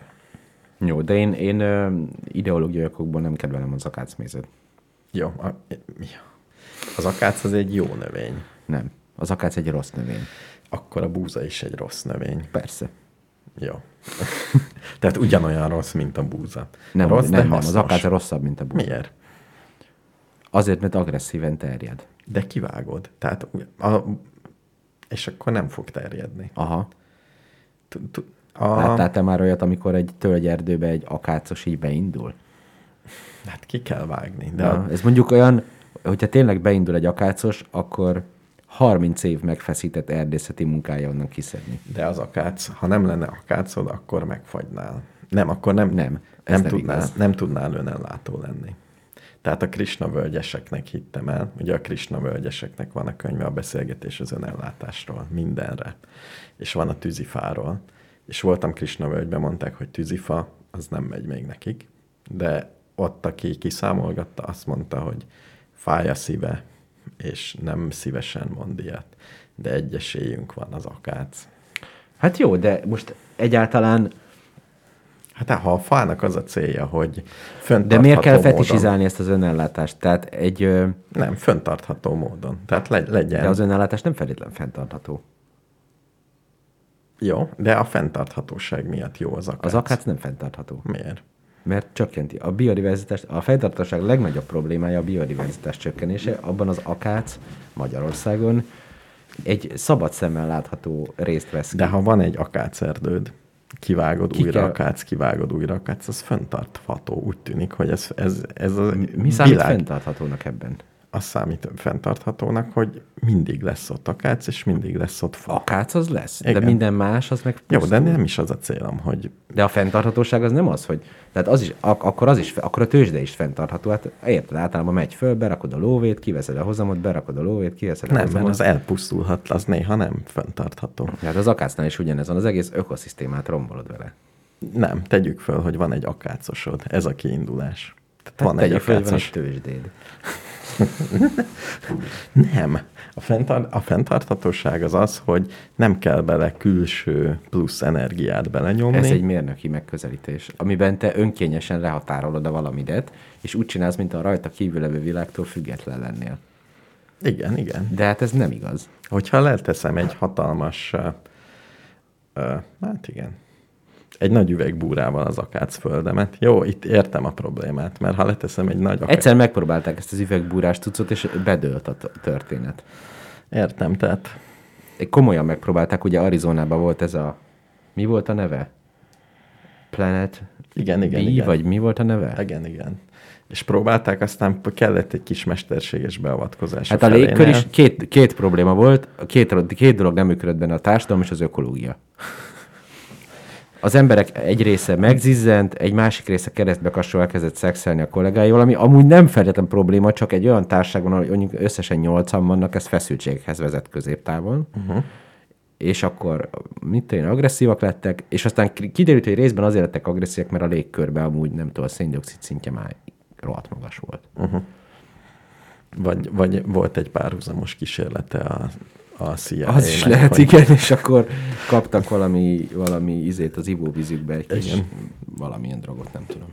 Jó, de én, én ideológiai okokból nem kedvelem az akácmézet. Jó, a, mi? Az akác az egy jó növény. Nem. Az akác egy rossz növény. Akkor a búza is egy rossz növény. Persze. Jó. Tehát ugyanolyan rossz, mint a búza. Nem, rossz, nem, nem, az hasznos. akác rosszabb, mint a búza. Miért? Azért, mert agresszíven terjed. De kivágod. Tehát, a, és akkor nem fog terjedni. Aha. A, Láttál te már olyat, amikor egy tölgyerdőbe egy akácos így beindul? hát ki kell vágni. De Ja, a, ez mondjuk olyan, hogyha tényleg beindul egy akácos, akkor 30 év megfeszített erdészeti munkája onnan kiszedni. de az akác, ha nem lenne akácod, akkor megfagynál. Nem, akkor nem, Nem, nem, nem tudnál, igaz. nem tudnál önellátó lenni. Tehát a Krishna völgyeseknek hittem el, ugye a Krishna völgyeseknek van a könyve a beszélgetés az önellátásról, mindenre. És van a tűzifáról. És voltam Krishna völgyben, mondták, hogy tűzifa, az nem megy még nekik. De ott, aki kiszámolgatta, azt mondta, hogy fáj a szíve, és nem szívesen mond ilyet. De egy esélyünk van az akác. Hát jó, de most egyáltalán, Hát ha a fának az a célja, hogy de miért kell módon, fetisizálni ezt az önellátást? Tehát egy, ö, Nem, föntartható módon. Tehát le, legyen. de az önellátás nem feltétlen fenntartható. Jó, de a fenntarthatóság miatt jó az akác. Az akác nem fenntartható. Miért? Mert csökkenti. A biodiverzitás, a fenntarthatóság legnagyobb problémája a biodiverzitás csökkenése. Abban az akác Magyarországon egy szabad szemmel látható részt vesz ki. De ha van egy akácerdőd, kivágod Ki újra kell- akác, kivágod újra akác, az fenntartható. Úgy tűnik, hogy ez, ez, ez a Mi számít világ, fenntarthatónak ebben? Az számít fenntarthatónak, hogy mindig lesz ott akác, és mindig lesz ott fa. Akác az lesz, Igen. de minden más az meg Jó, pusztul. de nem is az a célom, hogy De a fenntarthatóság az nem az, hogy... Tehát az is, ak- akkor, az is, akkor a tőzsde is fenntartható. Hát érted, általában megy föl, berakod a lóvét, kiveszed a hozamot, berakod a lóvét, kiveszed a nem, mert hozamot. az elpusztulhat, az néha nem fenntartható. Hát az akácnál is ugyanez van, az egész ökoszisztémát rombolod vele. Nem, tegyük föl, hogy van egy akácosod. Ez a kiindulás. Tehát Tehát van egy fel, hogy van akácos. egy tőzsdéd. Nem. A, fenntar- a fenntarthatóság az az, hogy nem kell bele külső plusz energiát belenyomni. Ez egy mérnöki megközelítés, amiben te önkényesen lehatárolod a valamidet, és úgy csinálsz, mint a rajta kívül levő világtól független lennél. Igen, igen. De hát ez nem igaz. Hogyha leteszem egy hatalmas, uh, uh, hát igen, egy nagy üveg búrával az akácföldemet. Jó, itt értem a problémát, mert ha leteszem egy nagy akác... Egyszer megpróbálták ezt az üvegbúrás tucot, és bedőlt a történet. Értem, tehát Komolyan megpróbálták, ugye Arizonában volt ez a... Mi volt a neve? Planet igen, igen, B, igen. vagy mi volt a neve? Igen, igen. És próbálták, aztán kellett egy kis mesterséges beavatkozás. Hát a légkör is két, két probléma volt, a két, két dolog nem működött benne, a társadalom és az ökológia. Az emberek egy része megzizzent, egy másik része keresztbe kasról elkezdett szexelni a kollégáival, ami amúgy nem feltétlenül probléma, csak egy olyan társaságban, ahol mondjuk összesen nyolcan vannak, ez feszültséghez vezet középtávon. Uh-huh. És akkor mit én, agresszívak lettek, és aztán ki- kiderült, hogy részben azért lettek agresszívak, mert a légkörben amúgy nem tudom, a széndiokszid szintje már rohadt magas volt. Vagy, vagy volt egy párhuzamos kísérlete a, a cia Az is lehet, igen, és akkor kaptak valami, valami izét az ivóvízükbe, egy kis Igen. valamilyen drogot, nem tudom.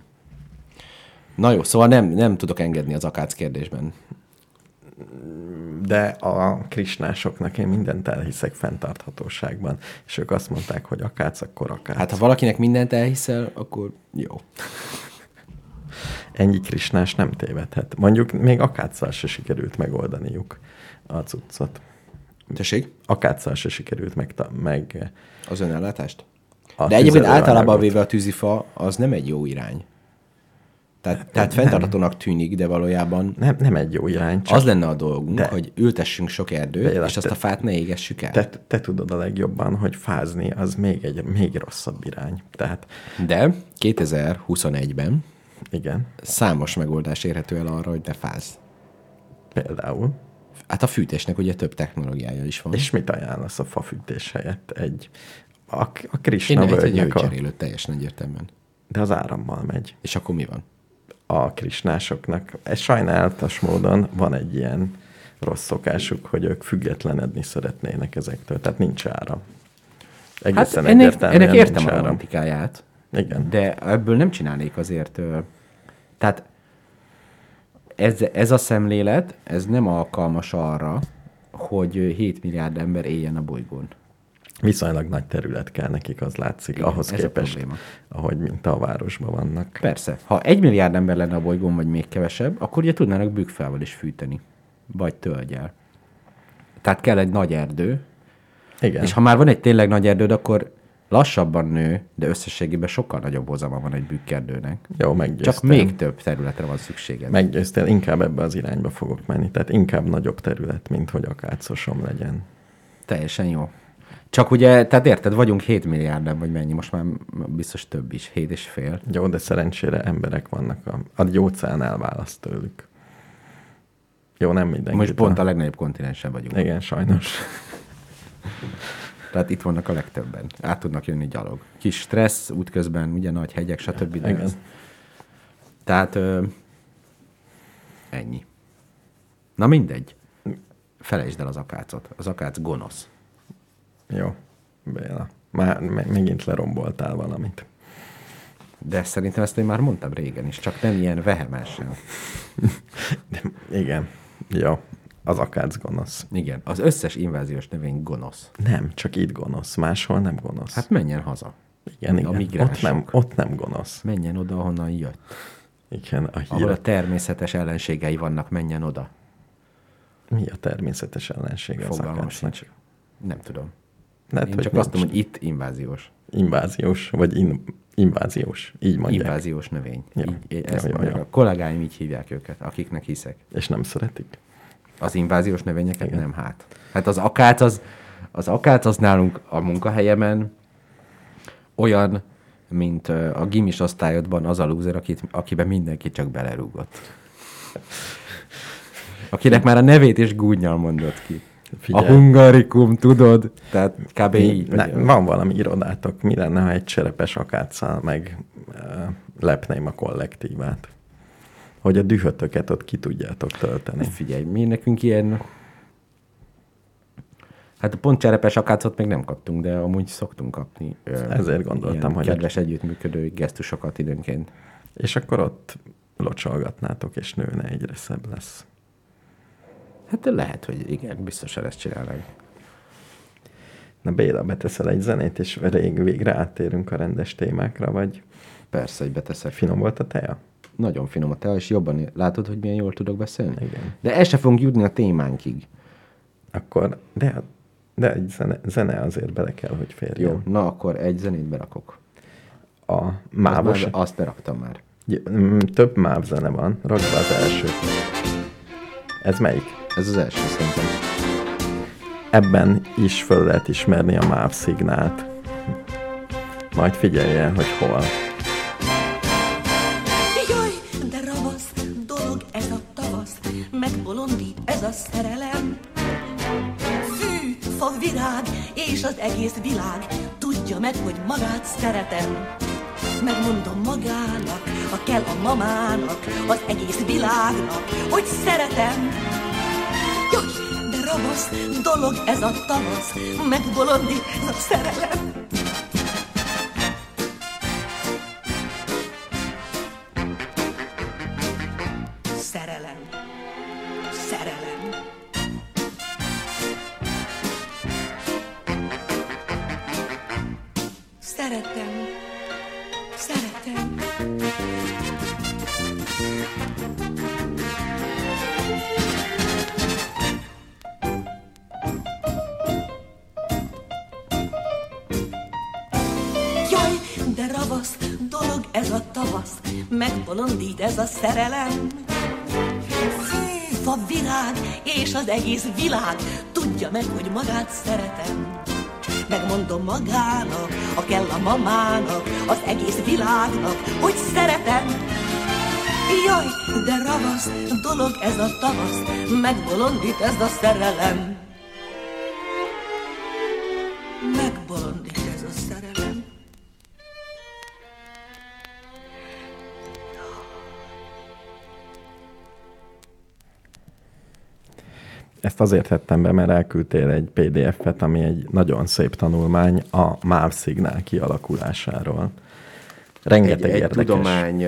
Na jó, szóval nem, nem tudok engedni az akác kérdésben. De a krisnásoknak én mindent elhiszek fenntarthatóságban, és ők azt mondták, hogy akác, akkor akác. Hát ha valakinek mindent elhiszel, akkor jó. Ennyi krisnás nem tévedhet. Mondjuk még akáccal se sikerült megoldaniuk a cuccot. Tessék? Akáccal se sikerült meg, meg Az önellátást? a De egyébként általában véve a tűzifa az nem egy jó irány. Tehát, tehát fenntartatónak tűnik, de valójában Nem, nem egy jó irány, csak az lenne a dolgunk, De- hogy ültessünk sok erdőt, és azt te- a fát ne égessük el. te, te tudod a legjobban, hogy fázni az még egy még rosszabb irány. Tehát De 2021-ben igen, számos megoldás érhető el arra, hogy ne fázz. például. Hát a fűtésnek ugye több technológiája is van. És mit ajánlasz a fafűtés helyett? Egy, a, a Én Krishna nem egy hőcserélőt teljesen egyértelműen. de az árammal megy. És akkor mi van? A krisnásoknak, ez sajnálatos módon van egy ilyen rossz szokásuk, hogy ők függetlenedni szeretnének ezektől, tehát nincs áram. Hát Egészen ennek, egyértelműen ennek értem a romantikáját, Igen. de ebből nem csinálnék azért... Tehát ez, ez a szemlélet, ez nem alkalmas arra, hogy 7 milliárd ember éljen a bolygón. Viszonylag nagy terület kell nekik, az látszik, Igen, ahhoz ez a képest, probléma. ahogy mint a városban vannak. Persze, ha egy milliárd ember lenne a bolygón, vagy még kevesebb, akkor ugye tudnának bükkfával is fűteni. Vagy tölgyel. Tehát kell egy nagy erdő, Igen. és ha már van egy tényleg nagy erdőd, akkor lassabban nő, de összességében sokkal nagyobb hozama van egy bükkerdőnek. Jó, meggyőztem. Csak még több területre van szükséged. Meggyőztél, inkább ebbe az irányba fogok menni. Tehát inkább nagyobb terület, mint hogy akácosom legyen. Teljesen jó. Csak ugye, tehát érted, vagyunk 7 milliárdan, vagy mennyi, most már biztos több is, 7 és fél. Jó, de szerencsére emberek vannak. A, a gyógyszán elválaszt tőlük. Jó, nem mindenki. Most pont a legnagyobb kontinensen vagyunk. Igen, sajnos. Tehát itt vannak a legtöbben. Át tudnak jönni gyalog. Kis stressz útközben, ugye nagy hegyek, stb. De Igen. ez- Tehát ö, ennyi. Na mindegy. Felejtsd el az akácot. Az akác gonosz. Jó, Béla. Már me- megint leromboltál valamit. De szerintem ezt én már mondtam régen is, csak nem ilyen vehemensen. Igen. Jó. Az akác gonosz. Igen, az összes inváziós növény gonosz. Nem, csak itt gonosz. Máshol nem gonosz. Hát menjen haza. igen, a igen. Ott nem, ott nem gonosz. Menjen oda, ahonnan jött. Igen, a Ahol hír. a természetes ellenségei vannak, menjen oda. Mi a természetes ellensége az Fogalmam sincs. Nem tudom. Lehet, Én hogy csak nincs. azt tudom, hogy itt inváziós. Inváziós, vagy in, inváziós. Így mondják. Inváziós növény. Ja. Így, Ja, ezt ja, mondják. ja. A kollégáim így hívják őket, akiknek hiszek. És nem szeretik. Az inváziós növényeket nem hát. Hát az akác az, az akác az nálunk a munkahelyemen olyan, mint a gimis osztályodban az a lúzer, akit, akiben mindenki csak belerúgott. Akinek már a nevét is gúnyal mondott ki. Figyelj. A hungarikum, tudod? Tehát kb. így. Ne, van valami irodátok, mi lenne, ha egy cserepes akáccal meg uh, lepném a kollektívát? Hogy a dühötöket ott ki tudjátok tölteni. Figyelj, mi nekünk ilyen... Hát pont cserepes akácot még nem kaptunk, de amúgy szoktunk kapni. Ezért gondoltam, hogy Kedves együttműködő gesztusokat időnként. És akkor ott locsolgatnátok, és nőne egyre szebb lesz. Hát lehet, hogy igen, biztosan ezt csinálnánk. Na Béla, beteszel egy zenét, és rég végre áttérünk a rendes témákra, vagy Persze, hogy beteszek. finom volt a teja? Nagyon finom a tea, és jobban látod, hogy milyen jól tudok beszélni? Igen. De el se fogunk jutni a témánkig. Akkor, de, de egy zene, zene azért bele kell, hogy férjen. Jó, na akkor egy zenét berakok. A Azt, mávos, már, azt beraktam már. J- mm, több máv zene van. Rakd be az elsőt. Ez melyik? Ez az első szerintem. Ebben is föl lehet ismerni a MÁV szignált. Majd figyelj el, hogy hol. Szerelem. Fű, fa, virág és az egész világ tudja meg, hogy magát szeretem. Megmondom magának, ha kell a mamának, az egész világnak, hogy szeretem. Jaj, de ravasz dolog ez a tavasz, megbolondít a. Szerelem. Megbolondít ez a szerelem. Fa, virág és az egész világ tudja meg, hogy magát szeretem. Megmondom magának, ha kell a mamának, az egész világnak, hogy szeretem. Jaj, de ravasz dolog ez a tavasz, megbolondít ez a szerelem. Ezt azért tettem be, mert elküldtél egy PDF-et, ami egy nagyon szép tanulmány a MÁV szignál kialakulásáról. Rengeteg egy, egy érdekes. tudomány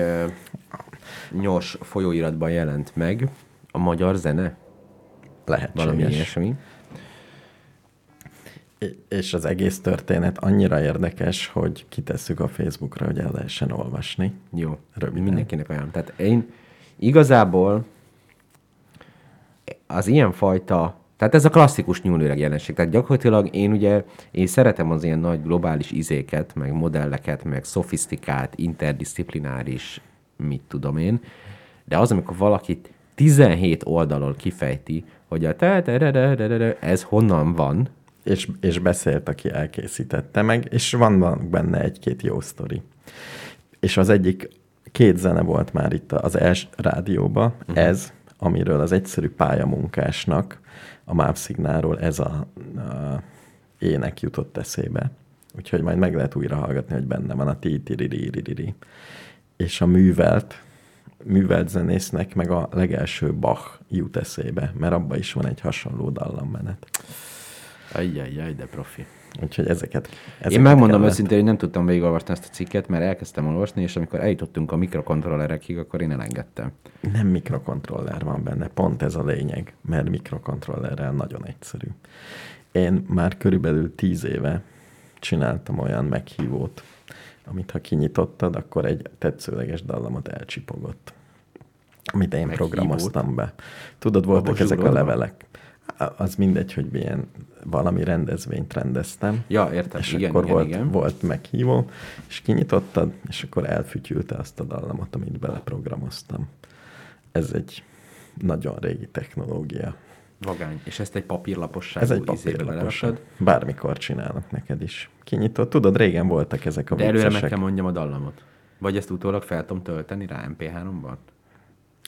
nyos folyóiratban jelent meg a magyar zene, lehetséges. valami ilyesmi. És az egész történet annyira érdekes, hogy kitesszük a Facebookra, hogy el lehessen olvasni. Jó, Röviden. mindenkinek olyan. Tehát én igazából az ilyen fajta, tehát ez a klasszikus nyúlőreg jelenség. Tehát gyakorlatilag én ugye, én szeretem az ilyen nagy globális izéket, meg modelleket, meg szofisztikált, interdisziplináris, mit tudom én, de az, amikor valaki 17 oldalon kifejti, hogy a ez honnan van, És, és beszélt, aki elkészítette meg, és van, van benne egy-két jó sztori. És az egyik, két zene volt már itt az els rádióban, uh-huh. ez, amiről az egyszerű pályamunkásnak a MÁV szignálról ez a, a ének jutott eszébe. Úgyhogy majd meg lehet újra hallgatni, hogy benne van a ti ti És a művelt, művelt zenésznek meg a legelső Bach jut eszébe, mert abban is van egy hasonló dallammenet. Ajjajjaj, de profi. Úgyhogy ezeket, ezeket Én megmondom kellett. őszintén, hogy nem tudtam végigolvasni ezt a cikket, mert elkezdtem olvasni, és amikor eljutottunk a mikrokontrollerekig, akkor én elengedtem. Nem mikrokontroller van benne, pont ez a lényeg, mert mikrokontrollerrel nagyon egyszerű. Én már körülbelül tíz éve csináltam olyan meghívót, amit ha kinyitottad, akkor egy tetszőleges dallamot elcsipogott. Amit én Meghívót? programoztam be. Tudod, voltak ezek a levelek. Az mindegy, hogy milyen valami rendezvényt rendeztem. Ja, értem. És igen, akkor igen, volt, igen. volt meghívó, és kinyitottad, és akkor elfütyülte azt a dallamot, amit beleprogramoztam. Ez egy nagyon régi technológia. Vagány. És ezt egy papírlaposságú Ez egy papírlapos. Bármikor csinálok neked is. Kinyitott. Tudod, régen voltak ezek a De előre meg kell mondjam a dallamot. Vagy ezt utólag fel tudom tölteni rá MP3-ban?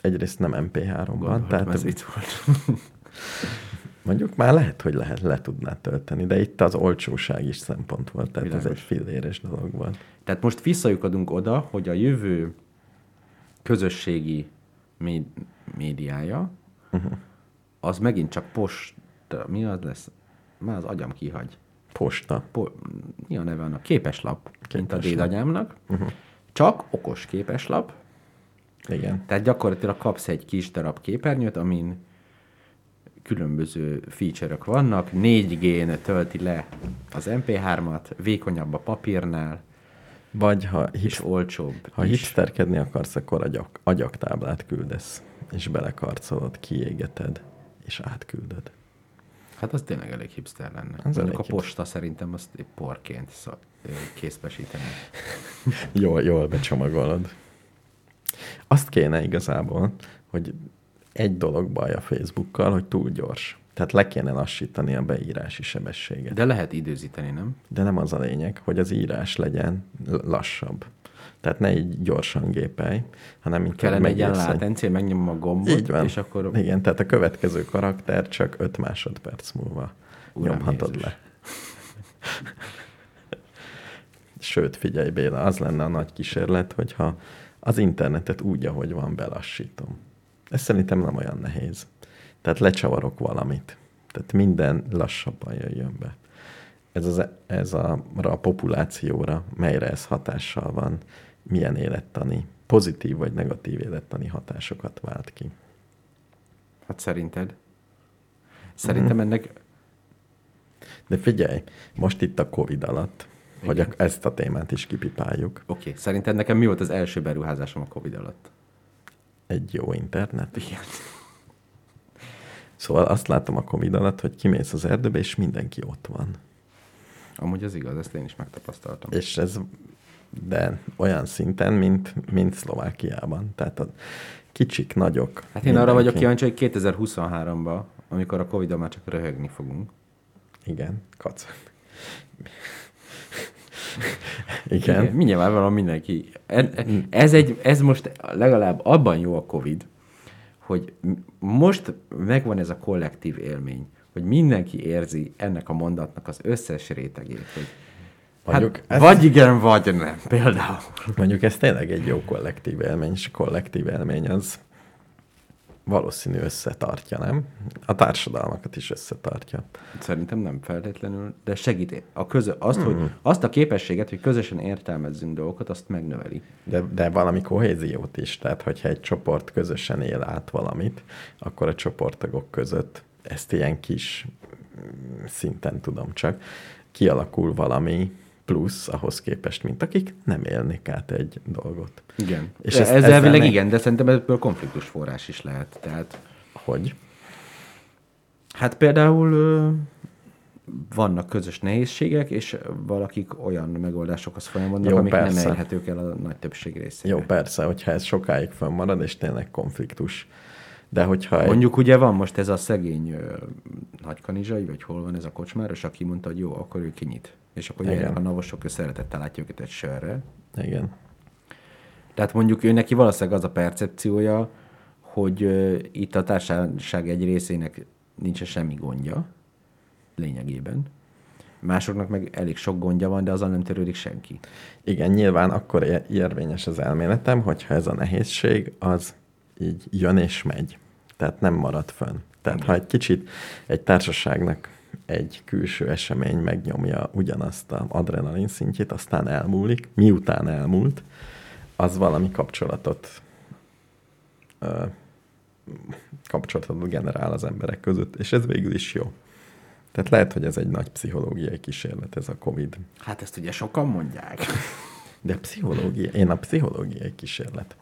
Egyrészt nem MP3-ban, Gondoltam, tehát ez vicc volt. mondjuk már lehet, hogy lehet, le tudnád tölteni, de itt az olcsóság is szempont volt, tehát ez Világos. egy filléres dolog volt. Tehát most visszajukadunk oda, hogy a jövő közösségi méd- médiája, uh-huh. az megint csak post... Mi az lesz? Már az agyam kihagy. Posta. Po, mi a neve annak? Képeslap, Képeslap. mint a dédanyámnak. Uh-huh. Csak okos képeslap, Igen. Tehát gyakorlatilag kapsz egy kis darab képernyőt, amin különböző feature-ök vannak. 4G-n tölti le az MP3-at, vékonyabb a papírnál, Vagy ha, és hip, olcsóbb ha is. hipsterkedni akarsz, akkor agyak, agyaktáblát küldesz, és belekarcolod, kiégeted, és átküldöd. Hát az tényleg elég hipster lenne. Az elég a hipster. posta szerintem azt porként szó, ö, készpesíteni. Jól, jól becsomagolod. Azt kéne igazából, hogy egy dolog baj a Facebookkal, hogy túl gyors. Tehát le kéne lassítani a beírási sebességet. De, lehet időzíteni, nem? De nem az a lényeg, hogy az írás legyen lassabb. Tehát ne így gyorsan gépelj, hanem inkább Kellene egy ilyen látencia, megnyomom a gombot, Így van. és akkor Igen, tehát a következő karakter csak 5 másodperc múlva Uram nyomhatod Jézus. le. Sőt, figyelj Béla, az lenne a nagy kísérlet, hogyha az internetet úgy, ahogy van, belassítom. Ez szerintem nem olyan nehéz. Tehát lecsavarok valamit. Tehát minden lassabban jöjjön be. Ez, az, ez a, a populációra, melyre ez hatással van, milyen élettani, pozitív vagy negatív élettani hatásokat vált ki. hát szerinted? Szerintem Mhm. ennek De figyelj, most itt a Covid alatt, hogy Igen. a, ezt a témát is kipipáljuk. Oké, okay. szerinted nekem mi volt az első beruházásom a Covid alatt? Egy jó internet. Igen. Szóval azt látom a Covid alatt, hogy kimész az erdőbe, és mindenki ott van. Amúgy az igaz, ezt én is megtapasztaltam. És ez, de olyan szinten, mint, mint Szlovákiában. Tehát a kicsik, nagyok. Hát én arra vagyok mindenki. kíváncsi, hogy 2023-ban, amikor a covid már csak röhögni fogunk. Igen, kac. Igen. Igen. Mindjárt van mindenki. Ez, egy, ez most legalább abban jó a Covid, hogy most megvan ez a kollektív élmény, hogy mindenki érzi ennek a mondatnak az összes rétegét, hogy Mondjuk hát, ez- vagy igen, vagy nem, például. Mondjuk ez tényleg egy jó kollektív élmény, és kollektív élmény az valószínű összetartja, nem? A társadalmakat is összetartja. Szerintem nem feltétlenül, de segít. A közö, azt, mm. hogy, azt a képességet, hogy közösen értelmezzünk dolgokat, azt megnöveli. De, de valami kohéziót is, tehát hogyha egy csoport közösen él át valamit, akkor a csoporttagok között ezt ilyen kis mm, szinten tudom csak, kialakul valami plusz ahhoz képest, mint akik nem élnek át egy dolgot. Igen. És ez, ez elvileg ne- igen, de szerintem ebből konfliktus forrás is lehet. Tehát, Hogy? hát például vannak közös nehézségek, és valakik olyan megoldásokhoz folyamodnak, Jó, amik persze. nem elérhetők el a nagy többség részére. Jó, persze, hogyha ez sokáig fönnmarad, és tényleg konfliktus. De hogyha egy, Mondjuk ugye van most ez a szegény ö, nagykanizsai, vagy hol van ez a kocsmáros, aki mondta, hogy jó, akkor ő kinyit. És akkor jöjjenek a navosok, ő szeretettel látja őket egy sörre. igen, Tehát mondjuk ő neki valószínűleg az a percepciója, hogy ö, itt a társaság egy részének nincsen semmi gondja, lényegében. Másoknak meg elég sok gondja van, de azzal nem törődik senki. Igen, nyilván akkor érvényes az elméletem, hogyha ez a nehézség, az így jön és megy. Tehát nem marad fönn. Tehát ha egy kicsit egy társaságnak egy külső esemény megnyomja ugyanazt a adrenalin szintjét, aztán elmúlik, miután elmúlt, az valami kapcsolatot ö, kapcsolatot generál az emberek között, és ez végül is jó. Tehát lehet, hogy ez egy nagy pszichológiai kísérlet, ez a Covid. Hát ezt ugye sokan mondják. De pszichológia, én a pszichológiai kísérlet.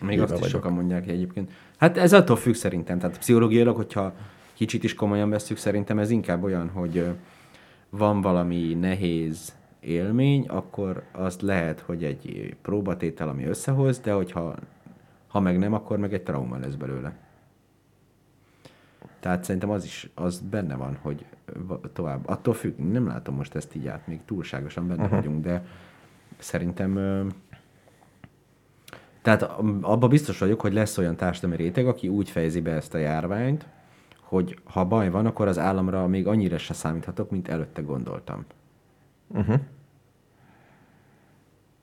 Még Híve azt is vagyok. sokan mondják egyébként. Hát ez attól függ szerintem. Tehát pszichológiailag, hogyha kicsit is komolyan veszük, szerintem ez inkább olyan, hogy van valami nehéz élmény, akkor az lehet, hogy egy próbatétel, ami összehoz, de hogyha ha meg nem, akkor meg egy trauma lesz belőle. Tehát szerintem az is, az benne van, hogy tovább. Attól függ, nem látom most ezt így át, még túlságosan benne uh-huh. vagyunk, de szerintem tehát abban biztos vagyok, hogy lesz olyan társadalmi réteg, aki úgy fejezi be ezt a járványt, hogy ha baj van, akkor az államra még annyira se számíthatok, mint előtte gondoltam. Uh-huh.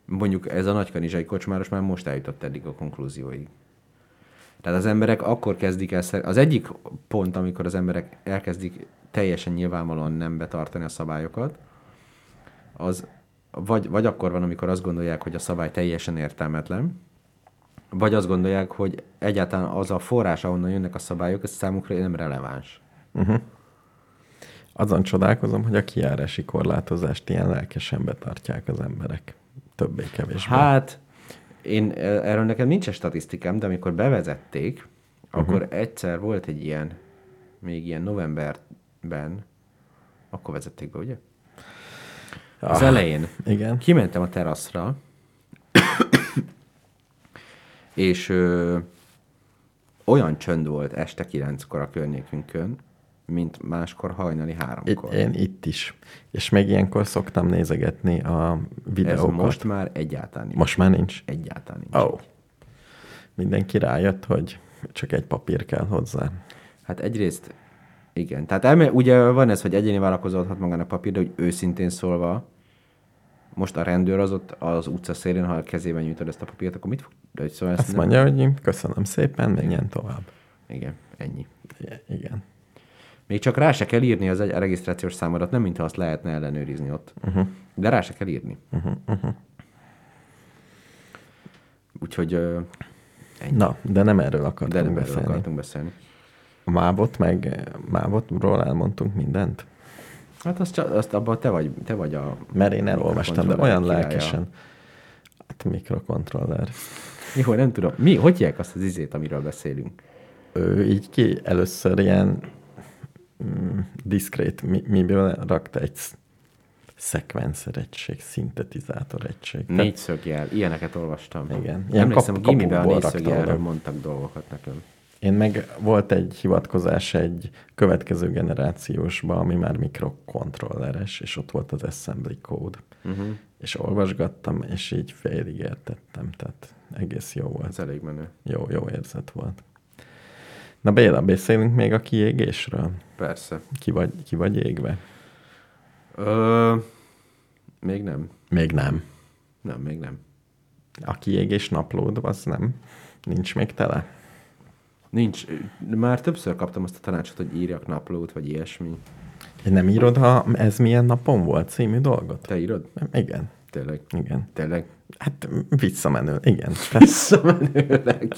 Mondjuk ez a nagykanizsai kocsmáros már most eljutott eddig a konklúzióig. Tehát az emberek akkor kezdik el, az egyik pont, amikor az emberek elkezdik teljesen nyilvánvalóan nem betartani a szabályokat, az vagy, vagy akkor van, amikor azt gondolják, hogy a szabály teljesen értelmetlen, Vagy azt gondolják, hogy egyáltalán az a forrás, ahonnan jönnek a szabályok, ez számukra nem releváns. Azon csodálkozom, hogy a kijárási korlátozást ilyen lelkesen betartják az emberek. Többé-kevésbé. Hát, én e, erről nekem nincs statisztikám, de amikor bevezették, akkor egyszer volt egy ilyen, még ilyen novemberben, akkor vezették be, ugye? Az Ah, elején. Igen. Kimentem a teraszra, és ö, olyan csönd volt este kilenckor a környékünkön, mint máskor hajnali Itt, háromkor. én itt is. És még ilyenkor szoktam nézegetni a Ez videókat. most már egyáltalán nincs. most már nincs. Egyáltalán nincs. Oh. Mindenki rájött, hogy csak egy papír kell hozzá. Hát egyrészt igen. Tehát elme, ugye van ez, hogy egyéni vállalkozó adhat magának papír, de hogy őszintén szólva, most a rendőr az ott az utca szélén, ha a kezében nyújtod ezt a papírt, akkor mit fog? De hogy szóval ezt Azt nem- mondja, hogy köszönöm szépen, menjen tovább. Igen, ennyi. Igen. Még csak rá se kell írni az egy regisztrációs számodat, nem mintha azt lehetne ellenőrizni ott. Uh-huh. De rá se kell írni. Uh-huh. Uh-huh. Úgyhogy ö, ennyi. Na, de nem erről de akartunk nem erről beszélni. akartunk beszélni. A Mávot meg Mávotról elmondtunk mindent. Hát azt, azt abban te vagy, te vagy a... Mert én elolvastam, de olyan királya. lelkesen. Hát mikrokontroller. Jó, nem tudom. Mi, hogy hívják azt az izét, amiről beszélünk? Ő így ki először ilyen mm, diszkrét, mi, miből rakta egy sz- szekvencer egység, szintetizátor egység. Négyszögjel, ilyeneket olvastam. Igen. Ilyen Emlékszem, kap- a gimiben a négyszögjelről mondtak dolgokat nekem. Én meg volt egy hivatkozás egy következő generációsba, ami már mikrokontrolleres, és ott volt az assembly code. Uh-huh. És olvasgattam, és így félig értettem, tehát egész jó volt. Ez elég menő. Jó, jó érzet volt. Na Béla, beszélünk még a kiégésről? Persze. Ki vagy, ki vagy égve? Ö, még nem. Még nem. Nem, még nem. A kiégés naplód, az nem? Nincs még tele? Nincs. Már többször kaptam azt a tanácsot, hogy írjak naplót, vagy ilyesmi. Nem írod, ha ez milyen napon volt című dolgot? Te írod? Igen, Tényleg? igen. Tényleg? Hát visszamenő, igen. Visszamenőleg.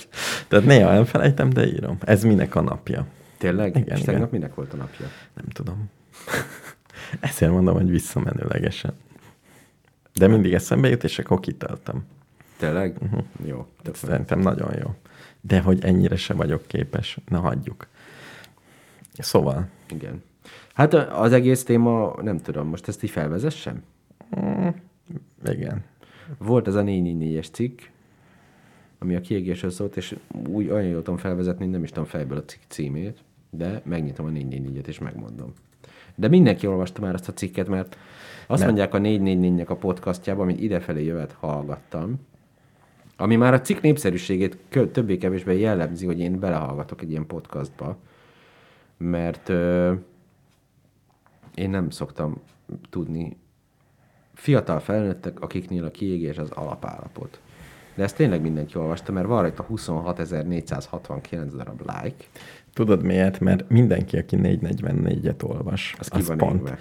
tehát néha elfelejtem, de írom. Ez minek a napja? Tényleg? Igen, És igen. tegnap minek volt a napja? Nem tudom. Ezért mondom, hogy visszamenőlegesen. De mindig eszembe jut, és akkor kitöltöm. Tényleg? Uh-huh. Jó. Szerintem nagyon jó. De hogy ennyire se vagyok képes, na hagyjuk. Szóval, Igen. Hát az egész téma, nem tudom, most ezt így felvezessem? igen. Volt ez a 444-es cikk, ami a kiégésről szólt, és úgy olyan jól tudom felvezetni, nem is tudom fejből a cikk címét, de megnyitom a 444-et és megmondom. De mindenki olvasta már azt a cikket, mert azt Nem. mondják a 444-nek a podcastjában, amit idefelé jövet hallgattam, ami már a cikk népszerűségét többé-kevésbé jellemzi, hogy én belehallgatok egy ilyen podcastba, mert ö, én nem szoktam tudni fiatal felnőttek, akiknél a kiégés az alapállapot. De ezt tényleg mindenki olvasta, mert van rajta 26.469 darab like. Tudod miért? Mert mindenki, aki 444-et olvas, Az ki van égve.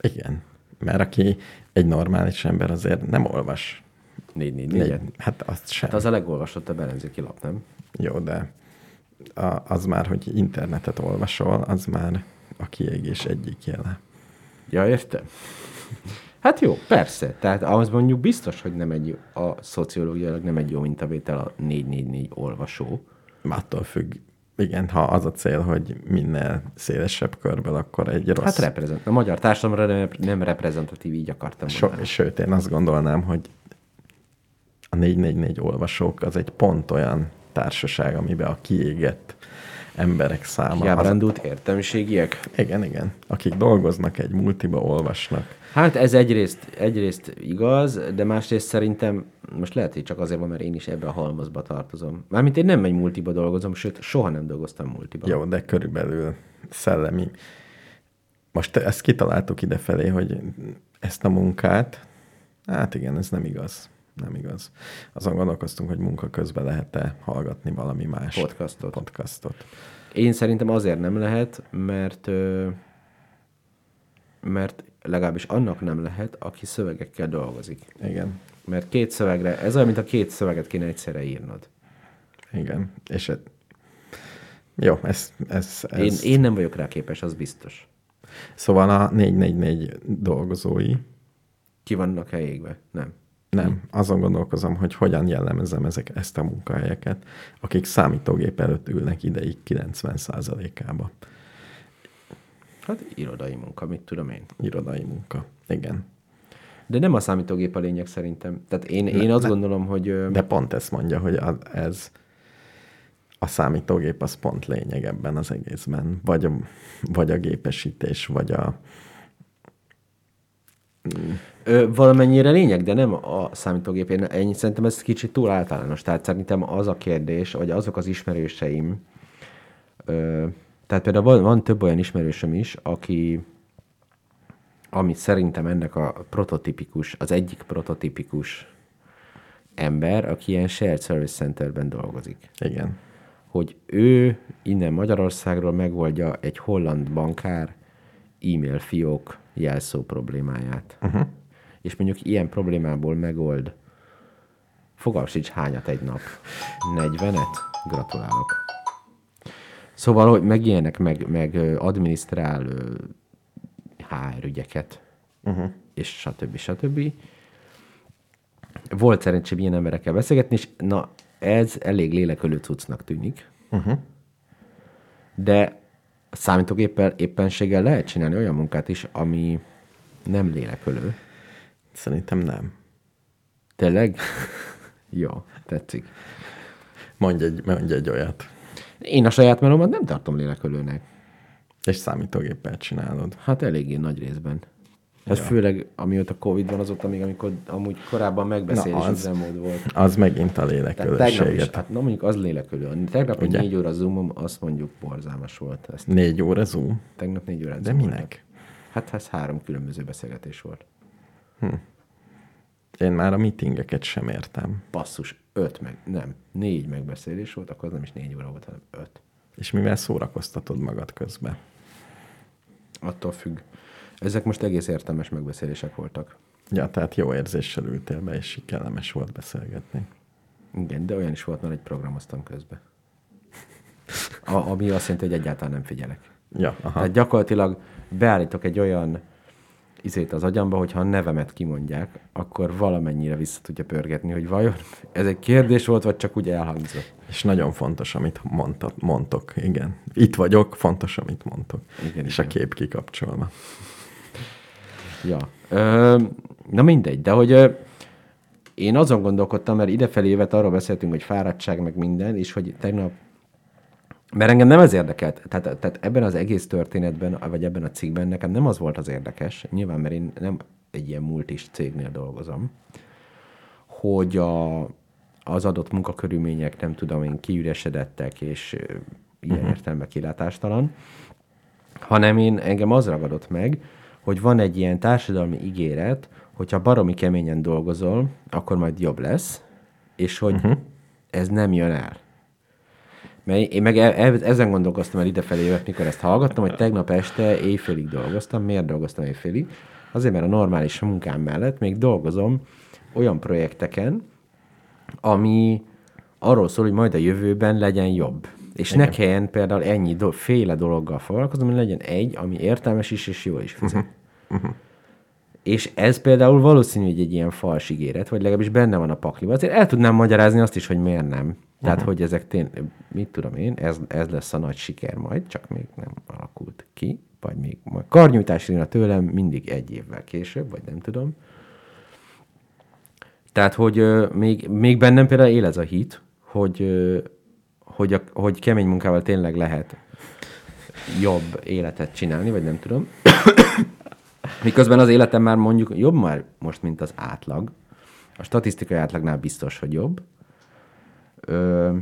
Igen. Mert aki egy normális ember azért nem olvas. 444 Négy, hát azt sem. Hát az a legolvasottabb ellenzéki lap, nem? Jó, de a, az már, hogy internetet olvasol, az már a kiégés egyik jele. Ja, értem. Hát jó, persze. Tehát az mondjuk biztos, hogy nem egy, a szociológiailag nem egy jó mintavétel a 444 olvasó. Attól függ, igen, ha az a cél, hogy minél szélesebb körből, akkor egy rossz... Hát reprezent. A magyar társadalomra nem, nem reprezentatív, így akartam So, mondani. sőt, én azt gondolnám, hogy a 444 olvasók az egy pont olyan társaság, amiben a kiégett emberek száma... Az, Kiábrándult értelmiségiek. igen, igen. Akik dolgoznak egy multiba, olvasnak. Hát ez egyrészt, egyrészt igaz, de másrészt szerintem, most lehet, hogy csak azért van, mert én is ebbe a halmazba tartozom. Mármint én nem egy multiba dolgozom, sőt, soha nem dolgoztam multiba. Jó, de körülbelül szellemi. Most ezt kitaláltuk idefelé, hogy ezt a munkát, hát igen, ez nem igaz. Nem igaz. Azon gondolkoztunk, hogy munka közben lehet-e hallgatni valami más Podcastot. podcastot. Én szerintem azért nem lehet, mert mert legalábbis annak nem lehet, aki szövegekkel dolgozik. Igen. Mert két szövegre, ez olyan, mint a két szöveget kéne egyszerre írnod. Igen. És e- jó, ez, ez, ez... Én, én nem vagyok rá képes, az biztos. Szóval a 444 dolgozói, Ki vannak helyékbe? Nem. Nem, azon gondolkozom, hogy hogyan jellemezem ezek, ezt a munkahelyeket, akik számítógép előtt ülnek ideig 90%-ába. Hát irodai munka, mit tudom én. Irodai munka. Igen. De nem a számítógép a lényeg szerintem. Tehát én, én azt gondolom, hogy... De pont ezt mondja, hogy az, ez a számítógép az pont lényeg ebben az egészben. Vagy a, vagy a gépesítés, vagy a... Ö, valamennyire lényeg, de nem a számítógép. Én, én szerintem ez kicsit túl általános. Tehát szerintem az a kérdés, vagy azok az ismerőseim, ö, tehát például van, van több olyan ismerősöm is, aki, ami szerintem ennek a prototipikus, az egyik prototipikus ember, aki ilyen shared service centerben dolgozik Igen. hogy ő innen Magyarországról megoldja egy holland bankár e-mail fiók jelszó problémáját. Uh-huh. És mondjuk ilyen problémából megold fogalm sincs hányat egy nap. 40-et? Gratulálok. Szóval, hogy meg ilyenek, meg, meg adminisztrál HR ügyeket, uh-huh. és stb. stb. Volt szerencsém ilyen emberekkel beszélgetni, és na, ez elég lélekölő cuccnak tűnik. Uh-huh. De a számítógéppel éppenséggel lehet csinálni olyan munkát is, ami nem lélekölő. Szerintem nem. Tényleg? Jó, tetszik. Mondj egy, mondj egy olyat. Én a saját melómat nem tartom lélekölőnek. És számítógéppel csinálod. Hát eléggé nagy részben. Ez ja. főleg, amióta Covid van, azóta még, amikor amúgy korábban megbeszélés Na, az- üzemmód volt. Az megint a lélekölőséget. hát na mondjuk az lélekölő. Tegnap egy Ugye? négy óra zoomom, azt mondjuk borzalmas volt. Ezt Négy óra zoom? tegnap négy órát De zoomoltam. minek? Hát ez három különböző beszélgetés volt. Én már a meetingeket sem értem. Basszus, öt meg, nem, négy megbeszélés volt, akkor az nem is négy óra volt, hanem öt. És mivel szórakoztatod magad közben? Attól függ. Ezek most egész értelmes megbeszélések voltak. Ja, tehát jó érzéssel ültél be, és kellemes volt beszélgetni. Igen, de olyan is volt, mert egy programoztam közben. A, ami azt jelenti, hogy egyáltalán nem figyelek. Ja, aha. Tehát gyakorlatilag beállítok egy olyan izét az agyamba, hogyha a nevemet kimondják, akkor valamennyire vissza tudja pörgetni, hogy vajon ez egy kérdés volt, vagy csak úgy elhangzott. És nagyon fontos, amit mondta, mondtok. Igen. Itt vagyok, fontos, amit mondtok. Igen, és igen. a kép kikapcsolva. Ja. Ö, na mindegy, de hogy ö, én azon gondolkodtam, mert idefelé évet arról beszéltünk, hogy fáradtság, meg minden, és hogy tegnap mert engem nem ez érdekelt. Tehát, tehát ebben az egész történetben, vagy ebben a cikkben nekem nem az volt az érdekes, nyilván, mert én nem egy ilyen multis cégnél dolgozom, hogy a, az adott munkakörülmények, nem tudom én, kiüresedettek, és ilyen uh-huh. értelemben kilátástalan, hanem én engem az ragadott meg, hogy van egy ilyen társadalmi ígéret, hogyha baromi keményen dolgozol, akkor majd jobb lesz, és hogy uh-huh. ez nem jön el. Mert én meg e- e- ezen gondolkoztam el idefelé jövök, mikor ezt hallgattam, hogy tegnap este éjfélig dolgoztam. Miért dolgoztam éjfélig? Azért, mert a normális munkám mellett még dolgozom olyan projekteken, ami arról szól, hogy majd a jövőben legyen jobb. És ne kelljen például ennyi do- féle dologgal foglalkoznom, hogy legyen egy, ami értelmes is, és jól is fizet. És ez például valószínű, hogy egy ilyen fals ígéret, vagy legalábbis benne van a pakliban. Azért el tudnám magyarázni azt is, hogy miért nem. Tehát, uh-huh. hogy ezek tényleg, mit tudom én, ez, ez lesz a nagy siker majd, csak még nem alakult ki, vagy még majd karnyújtás jön tőlem mindig egy évvel később, vagy nem tudom. Tehát, hogy ö, még, még bennem például él ez a hit, hogy, ö, hogy, a, hogy kemény munkával tényleg lehet jobb életet csinálni, vagy nem tudom. Miközben az életem már mondjuk jobb már most, mint az átlag. A statisztikai átlagnál biztos, hogy jobb. Ö,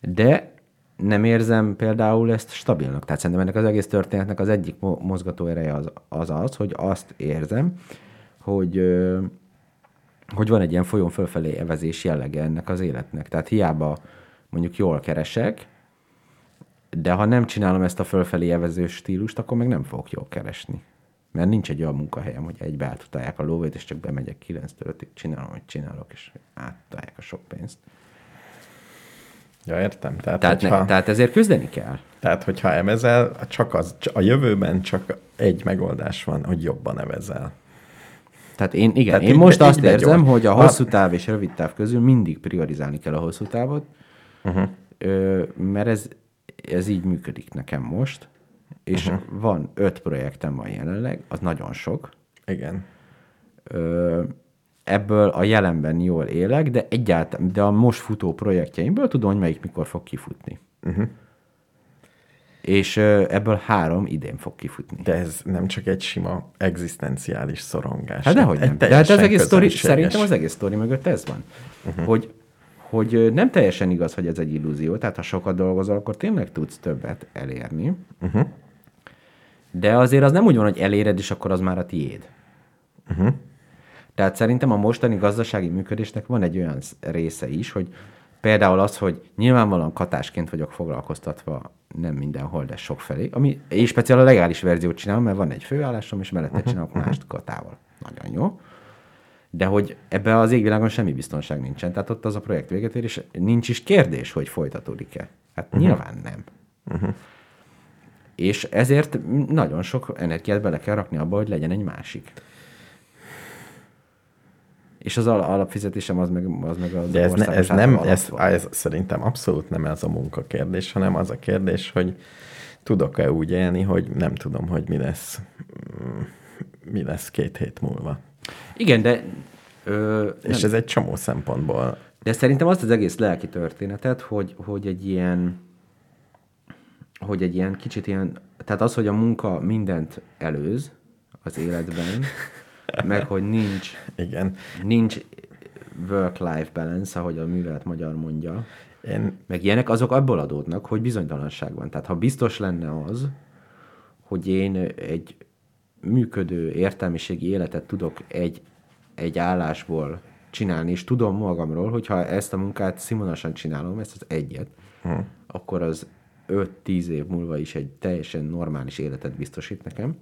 de nem érzem például ezt stabilnak. Tehát szerintem ennek az egész történetnek az egyik mo- mozgató ereje az, az az, hogy azt érzem, hogy, hogy van egy ilyen folyón fölfelé evezés jellege ennek az életnek. Tehát hiába mondjuk jól keresek, de ha nem csinálom ezt a fölfelé evező stílust, akkor meg nem fogok jól keresni. Mert nincs egy olyan munkahelyem, hogy egybe átutálják a lóvét, és csak bemegyek 9 5 csinálom, hogy csinálok, és átutálják a sok pénzt. Ja, értem. Tehát, Tehát, hogyha, ne, tehát ezért küzdeni kell. tehát, hogyha evezel, csak az, a jövőben csak egy megoldás van, hogy jobban evezel. Tehát én, igen, Tehát én így most be- azt így érzem, hogy a hosszú táv és rövid táv közül mindig priorizálni kell a hosszú távot, uh-huh. ö, mert ez, ez így működik nekem most, és uh-huh. van öt projektem van jelenleg, az nagyon sok. Igen. Ö, ebből a jelenben jól élek, de egyáltalán, de a most futó projektjeimből tudom, hogy melyik mikor fog kifutni. Uh-huh. És ö, ebből három idén fog kifutni. De ez nem csak egy sima egzisztenciális szorongás. Hát dehogy nem. De hát az egész sztori, szerintem az egész sztori mögött ez van. Uh-huh. Hogy, hogy nem teljesen igaz, hogy ez egy illúzió, tehát ha sokat dolgozol, akkor tényleg tudsz többet elérni. Uh-huh. De azért az nem úgy van, hogy eléred, és akkor az már a tiéd. Uh-huh. Tehát szerintem a mostani gazdasági működésnek van egy olyan sz- része is, hogy például az, hogy nyilvánvalóan katásként vagyok foglalkoztatva nem mindenhol, de sokfelé, ami, és speciál a legális verziót csinálom, mert van egy főállásom, és mellette csinálok mást katával. Nagyon jó. De hogy ebbe az égvilágon semmi biztonság nincsen. Tehát ott az a projekt véget ér, és nincs is kérdés, hogy folytatódik-e. Hát uh-huh. nyilván nem. Uh-huh. És ezért nagyon sok energiát bele kell rakni abba, hogy legyen egy másik. És az al- alapfizetésem az meg, az meg az De ez, ne, ez nem, ez, ez szerintem abszolút nem ez a munkakérdés, hanem az a kérdés, hogy tudok-e úgy élni, hogy nem tudom, hogy mi lesz, mm, mi lesz két hét múlva. Igen, de... Ö, És ez egy csomó szempontból De szerintem azt az egész lelki történetet, hogy, hogy egy ilyen hogy egy ilyen kicsit ilyen, tehát az, hogy a munka mindent előz az életben, meg hogy nincs, Igen. nincs work-life balance, ahogy a művelet magyar mondja, Én, meg ilyenek, azok abból adódnak, hogy bizonytalanság van. Tehát ha biztos lenne az, hogy én egy működő értelmiségi életet tudok egy, egy állásból csinálni, és tudom magamról, hogyha ezt a munkát színvonalasan csinálom, ezt az egyet, hmm. akkor az 5-10 év múlva is egy teljesen normális életet biztosít nekem,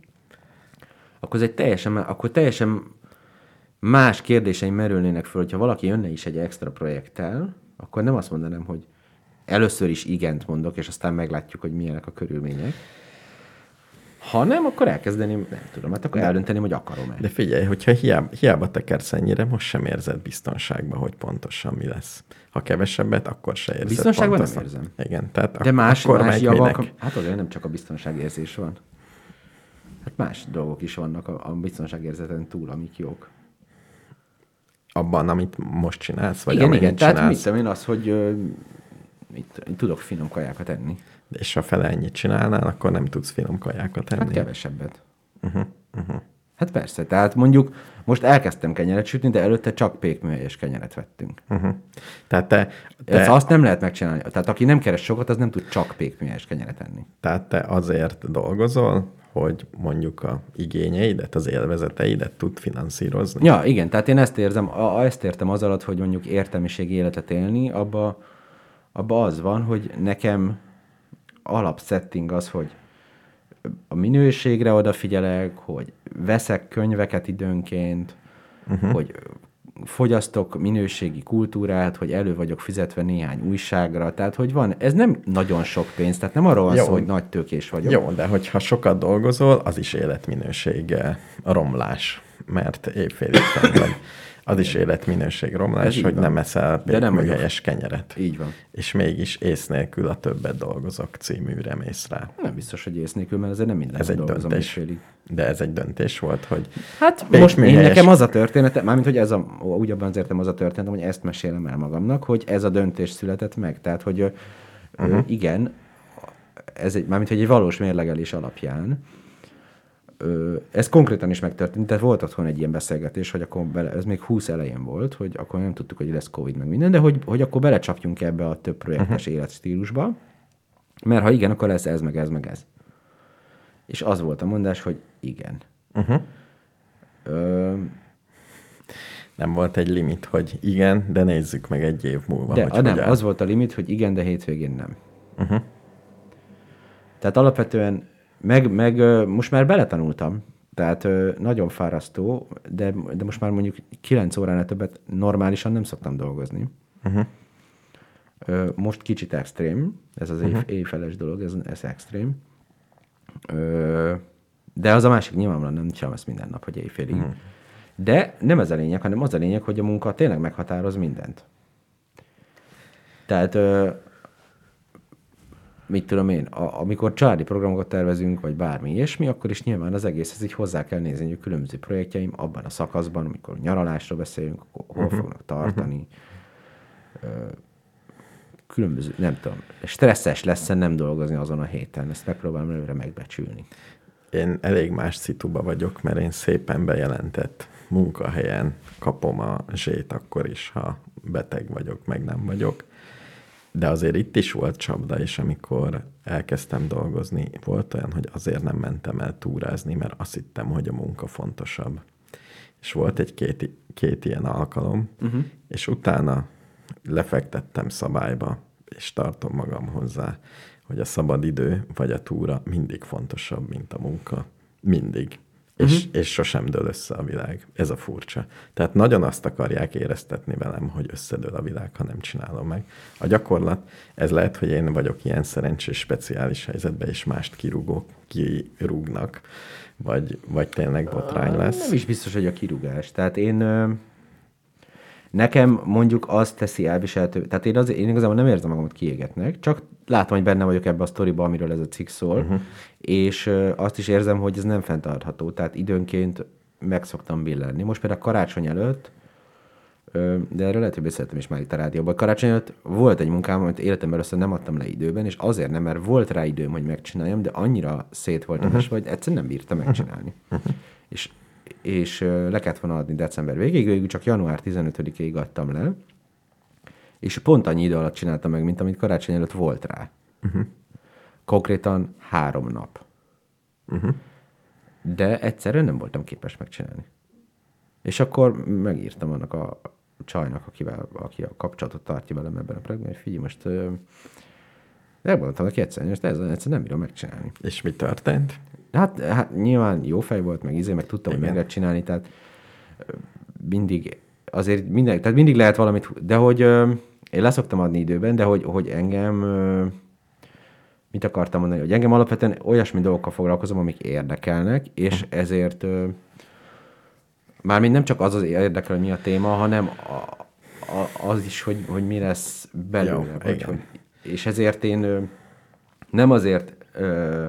akkor ez egy teljesen, akkor teljesen más kérdéseim merülnének föl, hogyha valaki jönne is egy extra projekttel, akkor nem azt mondanám, hogy először is igent mondok, és aztán meglátjuk, hogy milyenek a körülmények, hanem akkor elkezdeném, nem tudom, hát akkor eldönteném, hogy akarom-e. de figyelj, hogyha hiába, hiába tekersz ennyire, most sem érzed biztonságban, hogy pontosan mi lesz. Ha kevesebbet, akkor se érzed Biztonságban nem pontosan. érzem. Igen, tehát De ak- más, akkor más javak, hát azért nem csak a biztonságérzés van. Hát más dolgok is vannak a, a biztonságérzeten túl, amik jók. Abban, amit most csinálsz, vagy igen, amennyit igen, tehát csinálsz. mit tudom én az, hogy mit, tudok finom kajákat enni. És ha fele ennyit csinálnál, akkor nem tudsz finom kajákat enni. Hát kevesebbet. Uh-huh, uh-huh. Hát persze, tehát mondjuk most elkezdtem kenyeret sütni, de előtte csak pékműhelyes kenyeret vettünk. Uh-huh. Tehát te, te, Azt nem lehet megcsinálni. Tehát aki nem keres sokat, az nem tud csak pékműhelyes kenyeret enni. tehát te azért dolgozol, hogy mondjuk a igényeidet, az élvezeteidet tud finanszírozni. Ja, igen, tehát én ezt érzem, a, a- ezt értem az alatt, hogy mondjuk értelmiségi életet élni, abba, abba az van, hogy nekem alapsetting az, hogy a minőségre odafigyelek, hogy veszek könyveket időnként, uh-huh. hogy fogyasztok minőségi kultúrát, hogy elő vagyok fizetve néhány újságra, tehát hogy van, ez nem nagyon sok pénz, tehát nem arról van szó, hogy nagy tőkés vagyok. Jó, de hogyha sokat dolgozol, az is életminőség romlás, mert évfélig vagy. Az is életminőség Ez romlás, így hogy van. nem eszel De nem pékműhelyes kenyeret. Így van. És mégis ész nélkül a többet dolgozok címűre mész rá. Nem biztos, hogy ész nélkül, mert ezért nem minden Ez egy dolgozom döntés. éjfélig. De ez egy döntés volt, hogy Hát most én műhelyes. nekem az a története, mármint hogy ez a, úgy abban az értem az a történetem, hogy ezt mesélem el magamnak, hogy ez a döntés született meg. Tehát, hogy uh-huh. Igen, ez egy, mármint hogy egy valós mérlegelés alapján, ez konkrétan is megtörtént, tehát volt otthon egy ilyen beszélgetés, hogy akkor bele, ez még 20 elején volt, hogy akkor nem tudtuk, hogy lesz Covid meg minden, de hogy, hogy akkor belecsapjunk ebbe a több projektes uh-huh. életstílusba, mert ha igen, akkor lesz ez, meg ez, meg ez. És az volt a mondás, hogy igen. uh-huh. Ö, nem volt egy limit, hogy igen, de nézzük meg egy év múlva, De hogy nem, hogy áll. az volt a limit, hogy igen, de hétvégén nem. Uh-huh. Tehát alapvetően meg, meg most már beletanultam, tehát nagyon fárasztó, de, de most már mondjuk 9 óránál többet normálisan nem szoktam dolgozni. Uh-huh. Most kicsit extrém, ez az uh-huh. éjfeles dolog, ez, ez extrém. De az a másik nyilvánvalóan nem csinálom ezt minden nap, hogy éjfélig. Uh-huh. De nem ez a lényeg, hanem az a lényeg, hogy a munka tényleg meghatároz mindent. Tehát mit tudom én, a, amikor családi programokat tervezünk, vagy bármi ilyesmi, akkor is nyilván az egészhez így hozzá kell nézni, hogy a különböző projektjeim abban a szakaszban, amikor nyaralásról beszélünk, akkor hol uh-huh. fognak tartani, uh-huh. különböző, nem tudom, stresszes lesz nem dolgozni azon a héten, ezt megpróbálom előre megbecsülni. Én elég más szituba vagyok, mert én szépen bejelentett munkahelyen kapom a zsét akkor is, ha beteg vagyok, meg nem vagyok de azért itt is volt csapda, és amikor elkezdtem dolgozni, volt olyan, hogy azért nem mentem el túrázni, mert azt hittem, hogy a munka fontosabb. És volt egy két, két ilyen alkalom, uh-huh. és utána lefektettem szabályba, és tartom magam hozzá, hogy a szabad idő vagy a túra mindig fontosabb, mint a munka. Mindig uh-huh. és sosem dől össze a világ. Ez a furcsa. Tehát nagyon azt akarják éreztetni velem, hogy összedől a világ, ha nem csinálom meg. A gyakorlat, ez lehet, hogy én vagyok ilyen szerencsés, speciális helyzetben, és mást kirúgok, kirúgnak, vagy, vagy tényleg botrány lesz. Nem is biztos, hogy a kirúgás. Tehát én Nekem mondjuk azt teszi elviselhető, tehát én, azért, én igazából nem érzem magamat kiégetnek, csak látom, hogy benne vagyok ebbe a sztoriba, amiről ez a cikk szól, uh-huh. és azt is érzem, hogy ez nem fenntartható, tehát időnként meg szoktam billenni. Most például karácsony előtt, de erről lehet, hogy beszéltem is már itt a rádióban. Karácsony előtt volt egy munkám, amit életemben először nem adtam le időben, és azért nem, mert volt rá időm, hogy megcsináljam, de annyira szét voltam uh-huh. hogy egyszerűen nem bírtam megcsinálni. Uh-huh. És és le kellett volna adni december végéig, végül csak január 15-ig adtam le, és pont annyi idő alatt csináltam meg, mint amit karácsony előtt volt rá. Uh-huh. Konkrétan három nap. Uh-huh. De egyszerűen nem voltam képes megcsinálni. És akkor megírtam annak a csajnak, akivel, aki a kapcsolatot tartja velem ebben a projektben, hogy figyelj, most megmondtam neki egyszerűen, hogy ezt egyszerűen nem bírom megcsinálni. És mi történt? Hát, hát nyilván jó fej volt, meg izé, meg tudtam, Igen. hogy meg lehet csinálni, tehát mindig, azért minden, tehát mindig lehet valamit, de hogy én leszoktam adni időben, de hogy, hogy engem, mit akartam mondani, hogy engem alapvetően olyasmi dolgokkal foglalkozom, amik érdekelnek, és hm. ezért mármint nem csak az az érdekel, hogy mi a téma, hanem a, a, az is, hogy, hogy mi lesz belőle. Jó, vagy, hogy, és ezért én nem azért ö,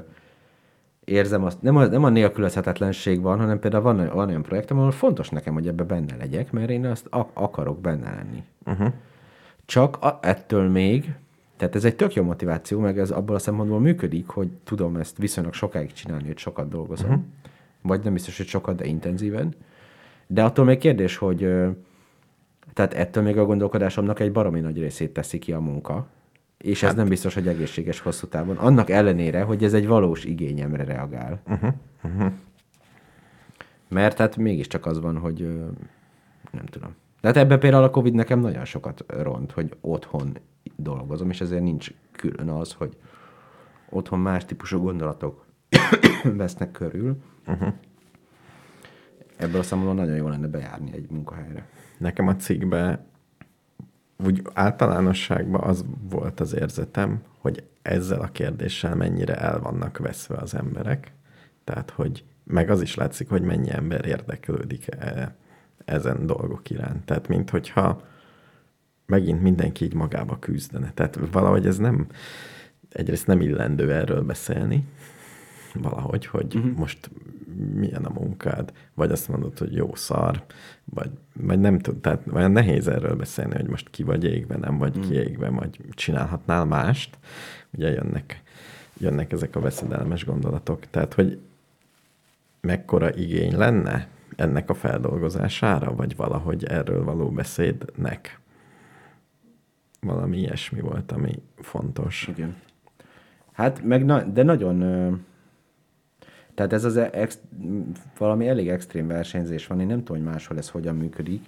érzem azt, nem a, nem a nélkülözhetetlenség van, hanem például van, van olyan projektem, ahol fontos nekem, hogy ebbe benne legyek, mert én azt ak- akarok benne lenni. Uh-huh. Csak a, ettől még, tehát ez egy tök jó motiváció, meg ez abból a szempontból működik, hogy tudom ezt viszonylag sokáig csinálni, hogy sokat dolgozom. Uh-huh. Vagy nem biztos, hogy sokat, de intenzíven. De attól még kérdés, hogy tehát ettől még a gondolkodásomnak egy baromi nagy részét teszi ki a munka, és hát, ez nem biztos, hogy egészséges hosszú távon. Annak ellenére, hogy ez egy valós igényemre reagál. Uh-huh, uh-huh. Mert hát mégiscsak az van, hogy nem tudom. De hát ebben például a Covid nekem nagyon sokat ront, hogy otthon dolgozom, és ezért nincs külön az, hogy otthon más típusú gondolatok vesznek körül. Uh-huh. Ebből a számomra nagyon jó lenne bejárni egy munkahelyre. Nekem a cikkben úgy általánosságban az volt az érzetem, hogy ezzel a kérdéssel mennyire el vannak veszve az emberek. Tehát, hogy meg az is látszik, hogy mennyi ember érdeklődik ezen dolgok iránt. Tehát, mint hogyha megint mindenki így magába küzdene. Tehát valahogy ez nem, egyrészt nem illendő erről beszélni, valahogy, hogy uh-huh. most milyen a munkád, vagy azt mondod, hogy jó szar, vagy, vagy nem tud, tehát olyan nehéz erről beszélni, hogy most ki vagy égve, nem vagy uh-huh. kiégve, vagy csinálhatnál mást. Ugye jönnek, jönnek ezek a veszedelmes gondolatok. Tehát, hogy mekkora igény lenne ennek a feldolgozására, vagy valahogy erről való beszédnek. Valami ilyesmi volt, ami fontos. Igen. Hát meg, na, de nagyon tehát ez az ex, valami elég extrém versenyzés van, én nem tudom, hogy máshol ez hogyan működik,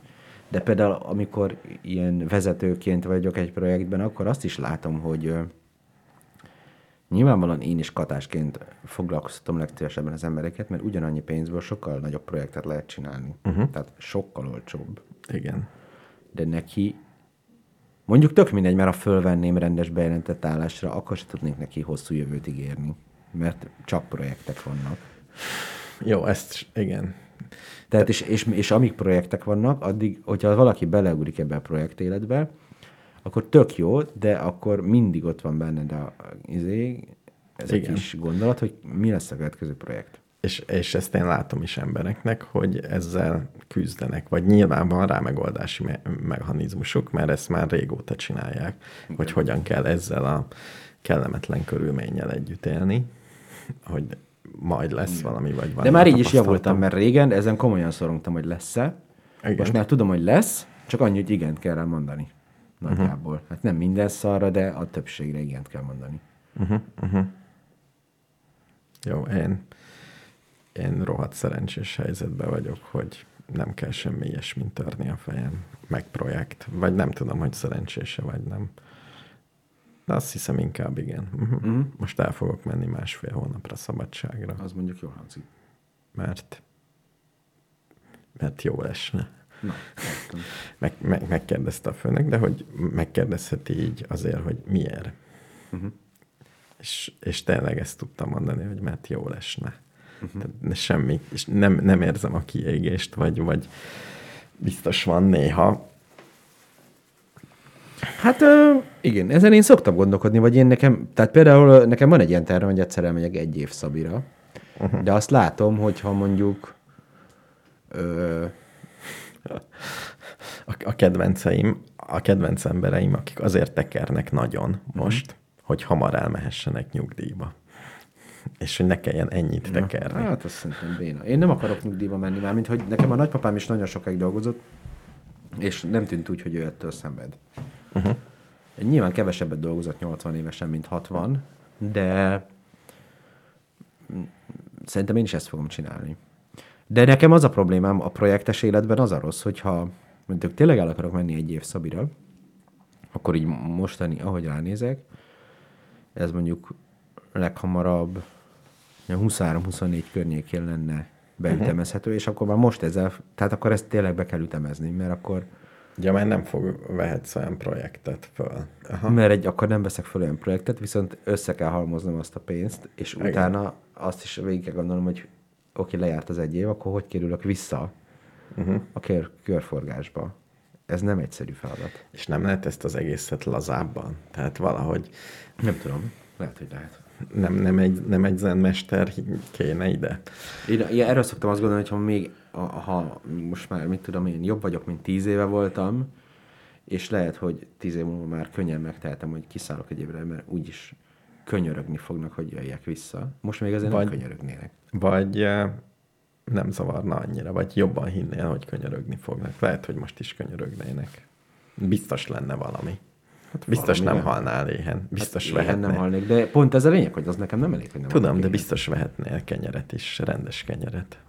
de például amikor ilyen vezetőként vagyok egy projektben, akkor azt is látom, hogy nyilvánvalóan én is katásként foglalkoztatom legszívesebben az embereket, mert ugyanannyi pénzből sokkal nagyobb projektet lehet csinálni. Uh-huh. Tehát sokkal olcsóbb. Igen. De neki Mondjuk tök mindegy, mert ha fölvenném rendes bejelentett állásra, akkor se tudnék neki hosszú jövőt ígérni. Mert csak projektek vannak. Jó, ezt igen. Tehát és, és, és amíg projektek vannak, addig, hogyha valaki beleugrik ebbe a projekt életbe, akkor tök jó, de akkor mindig ott van benned a, izé, ez Igen. kis gondolat, hogy mi lesz a következő projekt. És, és ezt én látom is embereknek, hogy ezzel küzdenek, vagy nyilván van rá megoldási me- mechanizmusuk, mert ezt már régóta csinálják, okay. hogy hogyan kell ezzel a kellemetlen körülménnyel együtt élni, hogy majd lesz valami, vagy van. De már így is javultam, mert régen ezen komolyan szorongtam, hogy lesz-e. Igen. Most már tudom, hogy lesz, csak annyi, hogy igent kell rá mondani. Nagyjából. Uh-huh. Hát nem minden szarra, de a többségre igent kell mondani. Jó, én, én rohadt szerencsés helyzetben vagyok, hogy nem kell semmi ilyesmint törni a fejem, meg projekt. Vagy nem tudom, hogy szerencsése vagy nem. De azt hiszem inkább igen. Uh-huh. Uh-huh. Most el fogok menni másfél hónapra szabadságra, Az mondjuk jól hangzik. mert, mert jó esne. Na. Meg, meg, megkérdezte a főnök, de hogy megkérdezheti így azért, hogy miért. Uh-huh. És, és tényleg ezt tudtam mondani, hogy mert jó esne. Uh-huh. Tehát semmi, és nem, nem érzem a kiégést, vagy, vagy biztos van néha. Hát ö, igen, ezen én szoktam gondolkodni, vagy én nekem, tehát például nekem van egy ilyen terve, hogy egyszer elmegyek egy év Szabira, uh-huh. de azt látom, hogyha mondjuk ö, A, a kedvenceim, a kedvenc embereim, akik azért tekernek nagyon most, hogy hamar elmehessenek nyugdíjba. És hogy ne kelljen ennyit tekerni. Hát azt szerintem béna. Én nem akarok nyugdíjba menni már, mint hogy nekem a nagypapám is nagyon sokáig dolgozott, és nem tűnt úgy, hogy ő ettől szenved. Uh-huh. Nyilván kevesebbet dolgozott 80 évesen, mint 60, de mm, szerintem én is ezt fogom csinálni. De nekem az a problémám a projektes életben az a rossz, hogyha mondjuk tényleg el akarok menni egy év Szabira, akkor így mostani, ahogy ránézek, ez mondjuk leghamarabb 23-24 környékén lenne beütemezhető, és akkor már most ezzel, tehát akkor ezt tényleg be kell ütemezni, mert akkor, Ja, mert nem fog, vehetsz olyan projektet föl. Aha. mert egy, akkor nem veszek fel olyan projektet, viszont össze kell halmoznom azt a pénzt, és Igen. utána azt is végig kell gondolnom, hogy oké, lejárt az egy év, akkor hogy kerülök vissza uh-huh. a kör, körforgásba. Ez nem egyszerű feladat. És nem lehet ezt az egészet lazábban? Tehát valahogy Nem tudom. Lehet, hogy lehet. nem, nem, egy, nem egy zenmester kéne ide? Én ja, erről szoktam azt gondolni, hogy ha még, ha, most már, mit tudom én, jobb vagyok, mint tíz éve voltam, és lehet, hogy tíz év múlva már könnyen megtehetem, hogy kiszállok egy évre, mert úgyis könyörögni fognak, hogy jöjjek vissza. Most még azért Vagy- nem könyörögnének. Vagy eh, nem zavarna annyira, vagy jobban hinnél, hogy könyörögni fognak. Lehet, hogy most is könyörögnének. Biztos lenne valami. Hát biztos valami nem lehet. halnál éhen. Biztos hát, hát ilyen vehetnél. nem halnék, de pont ez a lényeg, hogy az nekem nem elég, hogy nem Tudom, de éhen. biztos vehetnél kenyeret is, rendes kenyeret.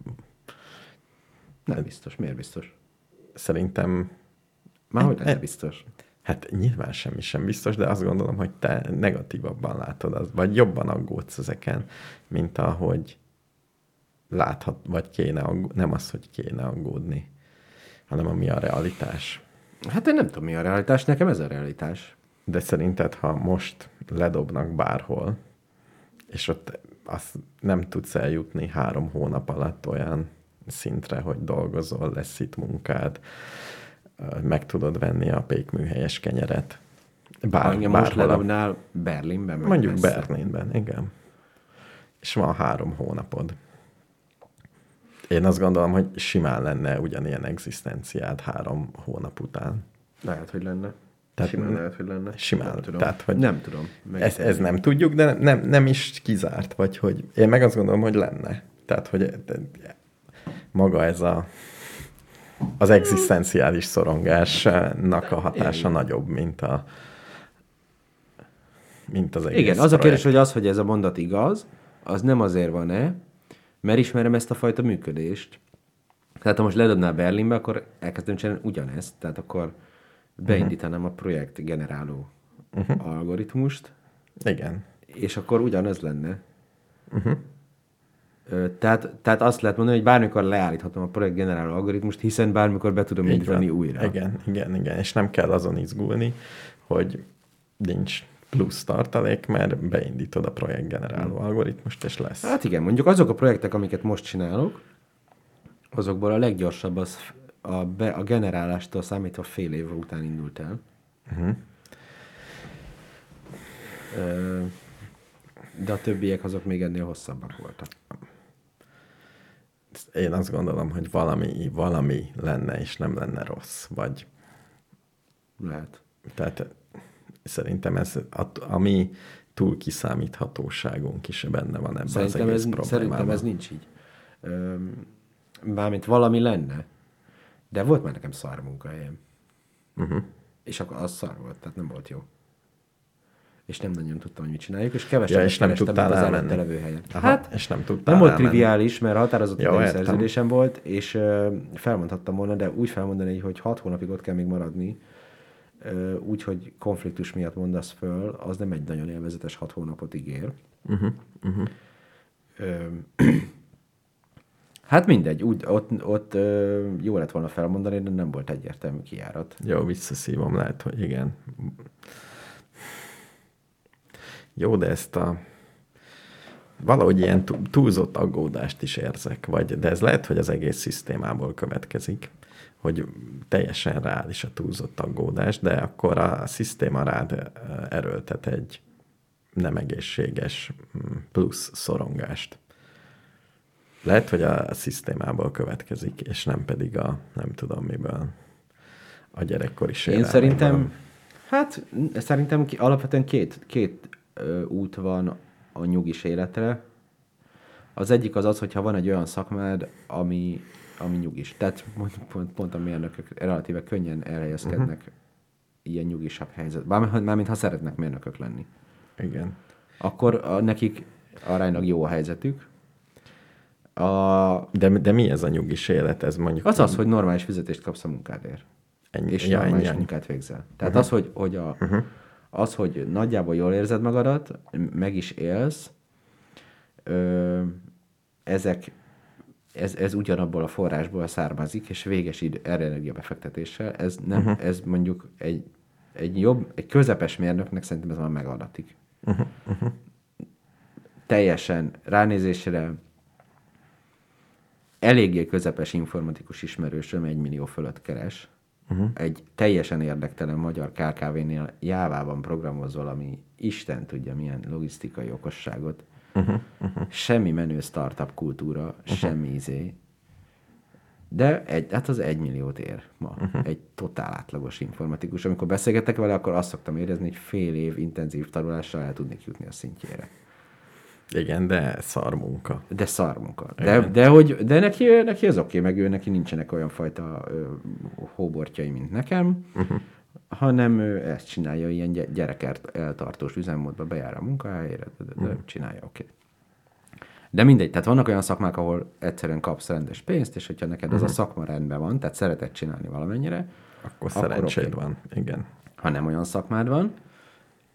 Nem biztos. Miért biztos? Szerintem, Már hogy E- lenne biztos? Hát nyilván semmi sem biztos, de azt gondolom, hogy te negatívabban látod, az, vagy jobban aggódsz ezeken, mint ahogy láthat, vagy kéne aggódni. Nem az, hogy kéne aggódni, hanem ami a realitás. Hát én nem tudom, mi a realitás, nekem ez a realitás. De szerinted, ha most ledobnak bárhol, és ott azt nem tudsz eljutni három hónap alatt olyan szintre, hogy dolgozol, lesz itt munkád, meg tudod venni a pékműhelyes kenyeret. Bár, Engem most ledobnál Berlinben, Mondjuk messze. Berlinben, igen. És van három hónapod. Én azt gondolom, hogy simán lenne ugyanilyen egzisztenciád három hónap után. Lehet, hogy lenne. Tehát simán lehet, hogy lenne. simán. Nem tudom. Tehát, hogy- Nem tudom. Ez, ez nem tudjuk, de nem, nem is kizárt, vagy hogy én meg azt gondolom, hogy lenne. Tehát, hogy maga ez a az egzisztenciális szorongásnak a hatása Igen. nagyobb, mint a mint az egész Igen, az a kérdés, projekt. hogy az, hogy ez a mondat igaz, az nem azért van-e, mert ismerem ezt a fajta működést. Tehát ha most ledobnál Berlinbe, akkor elkezdem csinálni ugyanezt, tehát akkor beindítanám a projekt generáló uh-huh. algoritmust, Igen. és akkor ugyanez lenne. Uh-huh. Tehát, tehát azt lehet mondani, hogy bármikor leállíthatom a projekt generáló algoritmust, hiszen bármikor be tudom indítani újra. Igen, igen, igen. És nem kell azon izgulni, hogy nincs plusz tartalék, mert beindítod a projekt generáló algoritmust, és lesz. Hát igen, mondjuk azok a projektek, amiket most csinálok, azokból a leggyorsabb az a, be, a generálástól számítva fél év után indult el. Uh-huh. De a többiek azok még ennél hosszabbak voltak. Én azt gondolom, hogy valami, valami lenne, és nem lenne rossz. Vagy Lehet. Tehát szerintem ez a, a mi túl kiszámíthatóságunk is benne van ebben Szerintem az egész ez, problémában. szerintem ez nincs így. Mármint valami lenne, de volt már nekem szar munkahelyem. Uh-huh. És akkor az szar volt, tehát nem volt jó. És nem nagyon tudtam, hogy mit csináljuk, és keveset Ja, és nem tudtál az elmenni. előtte levő helyen. Aha, Hát, és nem tudtál nem volt elmenni. triviális, mert határozott Jó, szerződésem volt, és ö, felmondhattam volna, de úgy felmondani, hogy hat hónapig ott kell még maradni, úgy, hogy konfliktus miatt mondasz föl, az nem egy nagyon élvezetes hat hónapot ígér. Uh-huh. Uh-huh. Ö, hát mindegy, úgy, ott, ott ö, jó lett volna felmondani, de nem volt egyértelmű kijárat. Jó, visszaszívom, lehet, hogy igen. Jó, de ezt a valahogy ilyen tú- túlzott aggódást is érzek, vagy, de ez lehet, hogy az egész szisztémából következik, hogy teljesen reális a túlzott aggódás, de akkor a szisztéma rád ö, erőltet egy nem egészséges mm, plusz szorongást. Lehet, hogy a szisztémából következik, és nem pedig a nem tudom miből a gyerekkori Én sérelmekből. szerintem, hát szerintem alapvetően két, két út van a nyugis életre. Az egyik az az, hogyha van egy olyan szakmád, ami, ami nyugis. Tehát pont, pont, pont a mérnökök relatíve könnyen elhelyezkednek uh-huh. ilyen nyugisabb helyzetben. Bármint, mármint ha szeretnek mérnökök lenni. Igen. Akkor a, nekik aránylag jó a helyzetük. A, De, de mi ez a nyugis élet? Ez mondjuk... az az, hogy normális fizetést kapsz a munkádért. Ennyi, és ja, normális ennyi. munkát végzel. Tehát uh-huh. az, hogy, hogy a, uh-huh. Az, hogy nagyjából jól érzed magadat, meg is élsz, ö, ezek, ez, ez ugyanabból a forrásból származik, és véges idő, energiabefektetéssel, ez, nem, uh-huh. ez mondjuk egy, egy jobb, egy közepes mérnöknek szerintem ez már megadatik. Uh-huh. Uh-huh. Teljesen ránézésre eléggé közepes informatikus ismerősöm egy millió fölött keres. Uh-huh. Egy teljesen érdektelen magyar KKV-nél jávában programoz valami, Isten tudja milyen logisztikai okosságot. Uh-huh. Uh-huh. Semmi menő startup kultúra, uh-huh. semmi izé. De egy, hát az egy milliót ér ma. Uh-huh. Egy totál átlagos informatikus. Amikor beszélgetek vele, akkor azt szoktam érezni, hogy fél év intenzív tanulással el tudnék jutni a szintjére. Igen, de szar munka. De szar munka. De, de, hogy, de neki, neki az oké, meg ő neki nincsenek olyan fajta ö, hóbortjai, mint nekem, uh-huh. hanem ő ezt csinálja, ilyen gy- gyereket eltartós üzemmódba bejár a munkahelyére, de, de, de uh-huh. csinálja, oké. De mindegy, tehát vannak olyan szakmák, ahol egyszerűen kapsz rendes pénzt, és hogyha neked uh-huh. az a szakma rendben van, tehát szereted csinálni valamennyire, Akkor szerencséd oké. van. Igen. ha nem olyan szakmád van,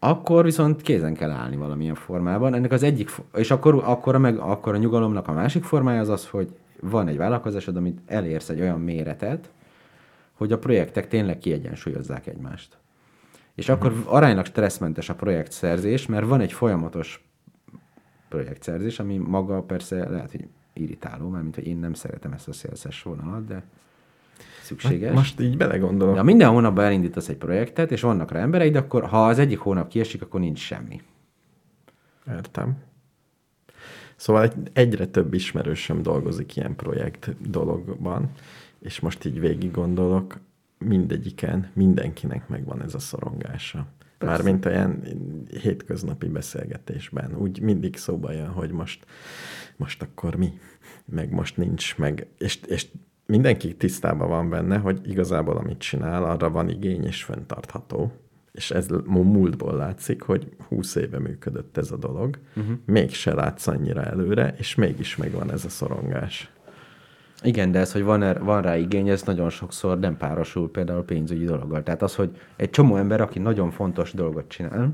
akkor viszont kézen kell állni valamilyen formában. Ennek az egyik, és akkor, akkor, meg, akkor a nyugalomnak a másik formája az az, hogy van egy vállalkozásod, amit elérsz egy olyan méretet, hogy a projektek tényleg kiegyensúlyozzák egymást. És uh-huh. akkor aránylag stresszmentes a projektszerzés, mert van egy folyamatos projektszerzés, ami maga persze lehet, hogy irritáló, mármint, hogy én nem szeretem ezt a szélszes vonalat, de szükséges. Most így belegondolok. Ha minden hónapban elindítasz egy projektet, és vannak rá embereid, akkor ha az egyik hónap kiesik, akkor nincs semmi. Értem. Szóval egy, egyre több ismerősöm dolgozik ilyen projekt dologban, és most így végig gondolok, mindegyiken, mindenkinek megvan ez a szorongása. Mármint olyan hétköznapi beszélgetésben. Úgy mindig szóba jön, hogy most, most akkor mi, meg most nincs, meg, és, és mindenki tisztában van benne, hogy igazából amit csinál, arra van igény és fenntartható. És ez múltból látszik, hogy 20 éve működött ez a dolog, uh-huh. mégse látsz annyira előre, és mégis megvan ez a szorongás. Igen, de ez, hogy van, er, van rá igény, ez nagyon sokszor nem párosul például pénzügyi dologgal. Tehát az, hogy egy csomó ember, aki nagyon fontos dolgot csinál,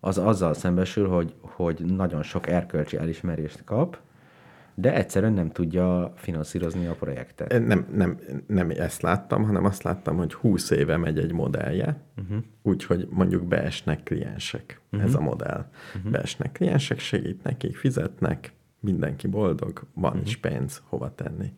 az azzal szembesül, hogy, hogy nagyon sok erkölcsi elismerést kap, de egyszerűen nem tudja finanszírozni a projektet. Nem, nem, nem ezt láttam, hanem azt láttam, hogy 20 éve megy egy modellje, uh-huh. úgyhogy mondjuk beesnek kliensek. Uh-huh. Ez a modell. Uh-huh. Beesnek kliensek, segít nekik, fizetnek, mindenki boldog, van uh-huh. is pénz, hova tenni.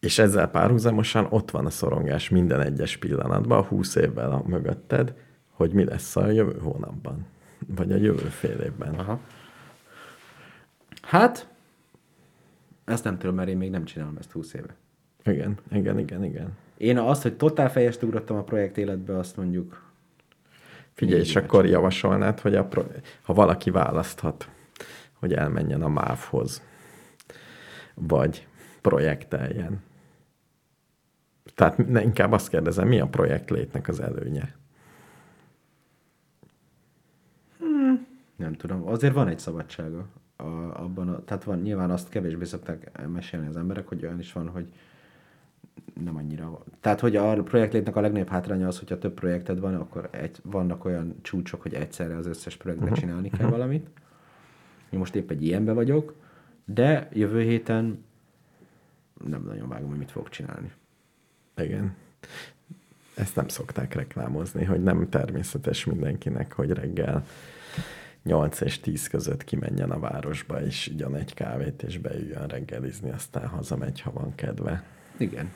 És ezzel párhuzamosan ott van a szorongás minden egyes pillanatban, a 20 évvel a mögötted, hogy mi lesz a jövő hónapban, vagy a jövő fél évben. Aha. Hát, ezt nem tudom, mert én még nem csinálom ezt 20 éve. Igen, igen, igen, igen. Én azt, hogy totál fejest ugrottam a projekt életbe, azt mondjuk... Figyelj, és akkor javasolnád, hogy a pro- ha valaki választhat, hogy elmenjen a MÁV-hoz, vagy projekteljen. Tehát inkább azt kérdezem, mi a projekt létnek az előnye? Hmm, nem tudom. Azért van egy szabadsága a, abban, a, tehát van, nyilván azt kevésbé szokták mesélni az emberek, hogy olyan is van, hogy nem annyira. Tehát, hogy a projektlétnek a legnagyobb hátránya az, hogyha több projekted van, akkor egy, vannak olyan csúcsok, hogy egyszerre az összes projektbe uh-huh. csinálni kell uh-huh. valamit. Én most épp egy ilyenbe vagyok, de jövő héten nem nagyon vágom, hogy mit fogok csinálni. Igen. Ezt nem szokták reklámozni, hogy nem természetes mindenkinek, hogy reggel 8 és 10 között kimenjen a városba, és igyan egy kávét, és beüljön reggelizni, aztán hazamegy, ha van kedve. Igen.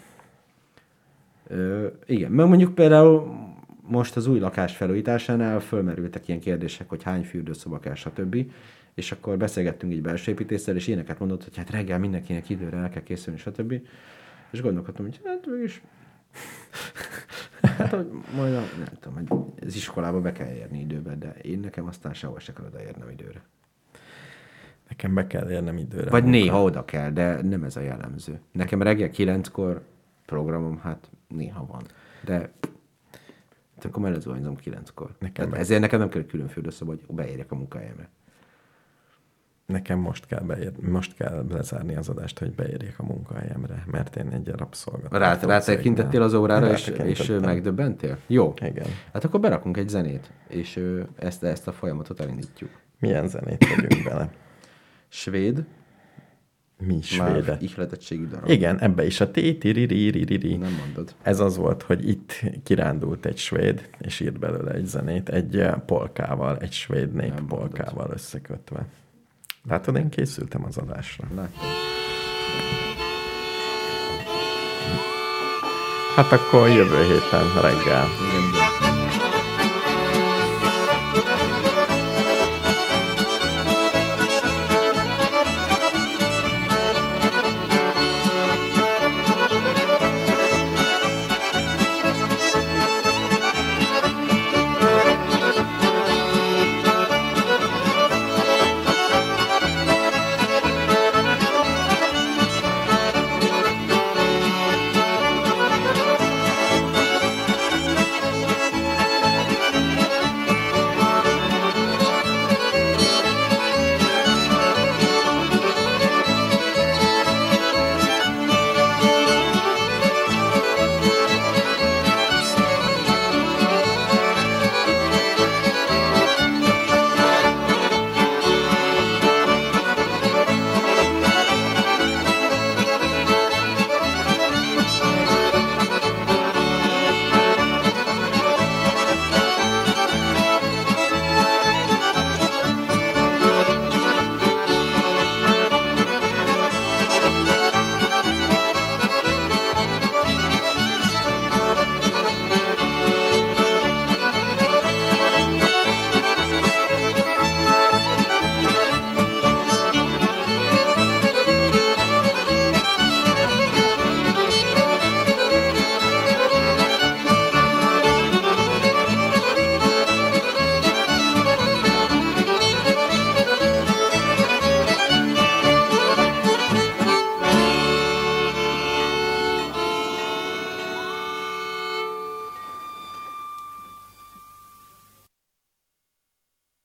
Ö, igen, mert mondjuk például most az új lakás felújításánál fölmerültek ilyen kérdések, hogy hány fürdőszoba kell, stb. És akkor beszélgettünk így belső építéssel, és ilyeneket mondott, hogy hát reggel mindenkinek időre el kell készülni, stb. És gondolkodtam, hogy hát is Hát, hogy majd a, nem tudom, hogy az iskolába be kell érni időbe, de én nekem aztán sehol se kell odaérnem időre. Nekem be kell érnem időre. Vagy munká. néha oda kell, de nem ez a jellemző. Nekem reggel kilenckor programom, hát néha van. De akkor mellezőanyzom kilenckor. Nekem ezért nekem nem kell külön fürdőszoba, hogy beérjek a munkahelyemre nekem most kell, beér, most kell lezárni az adást, hogy beérjek a munkahelyemre, mert én egy rabszolgató. Rá, rátekintettél az órára, és, és megdöbbentél? Jó. Igen. Hát akkor berakunk egy zenét, és ezt, ezt a folyamatot elindítjuk. Milyen zenét tegyünk bele? Svéd. Mi svédet? ihletettségi darab. Igen, ebbe is a ti Nem mondod. Ez az volt, hogy itt kirándult egy svéd, és írt belőle egy zenét, egy polkával, egy svéd nép polkával összekötve. Látod, én készültem az adásra. Látom. Hát akkor jövő héten reggel. Igen, igen.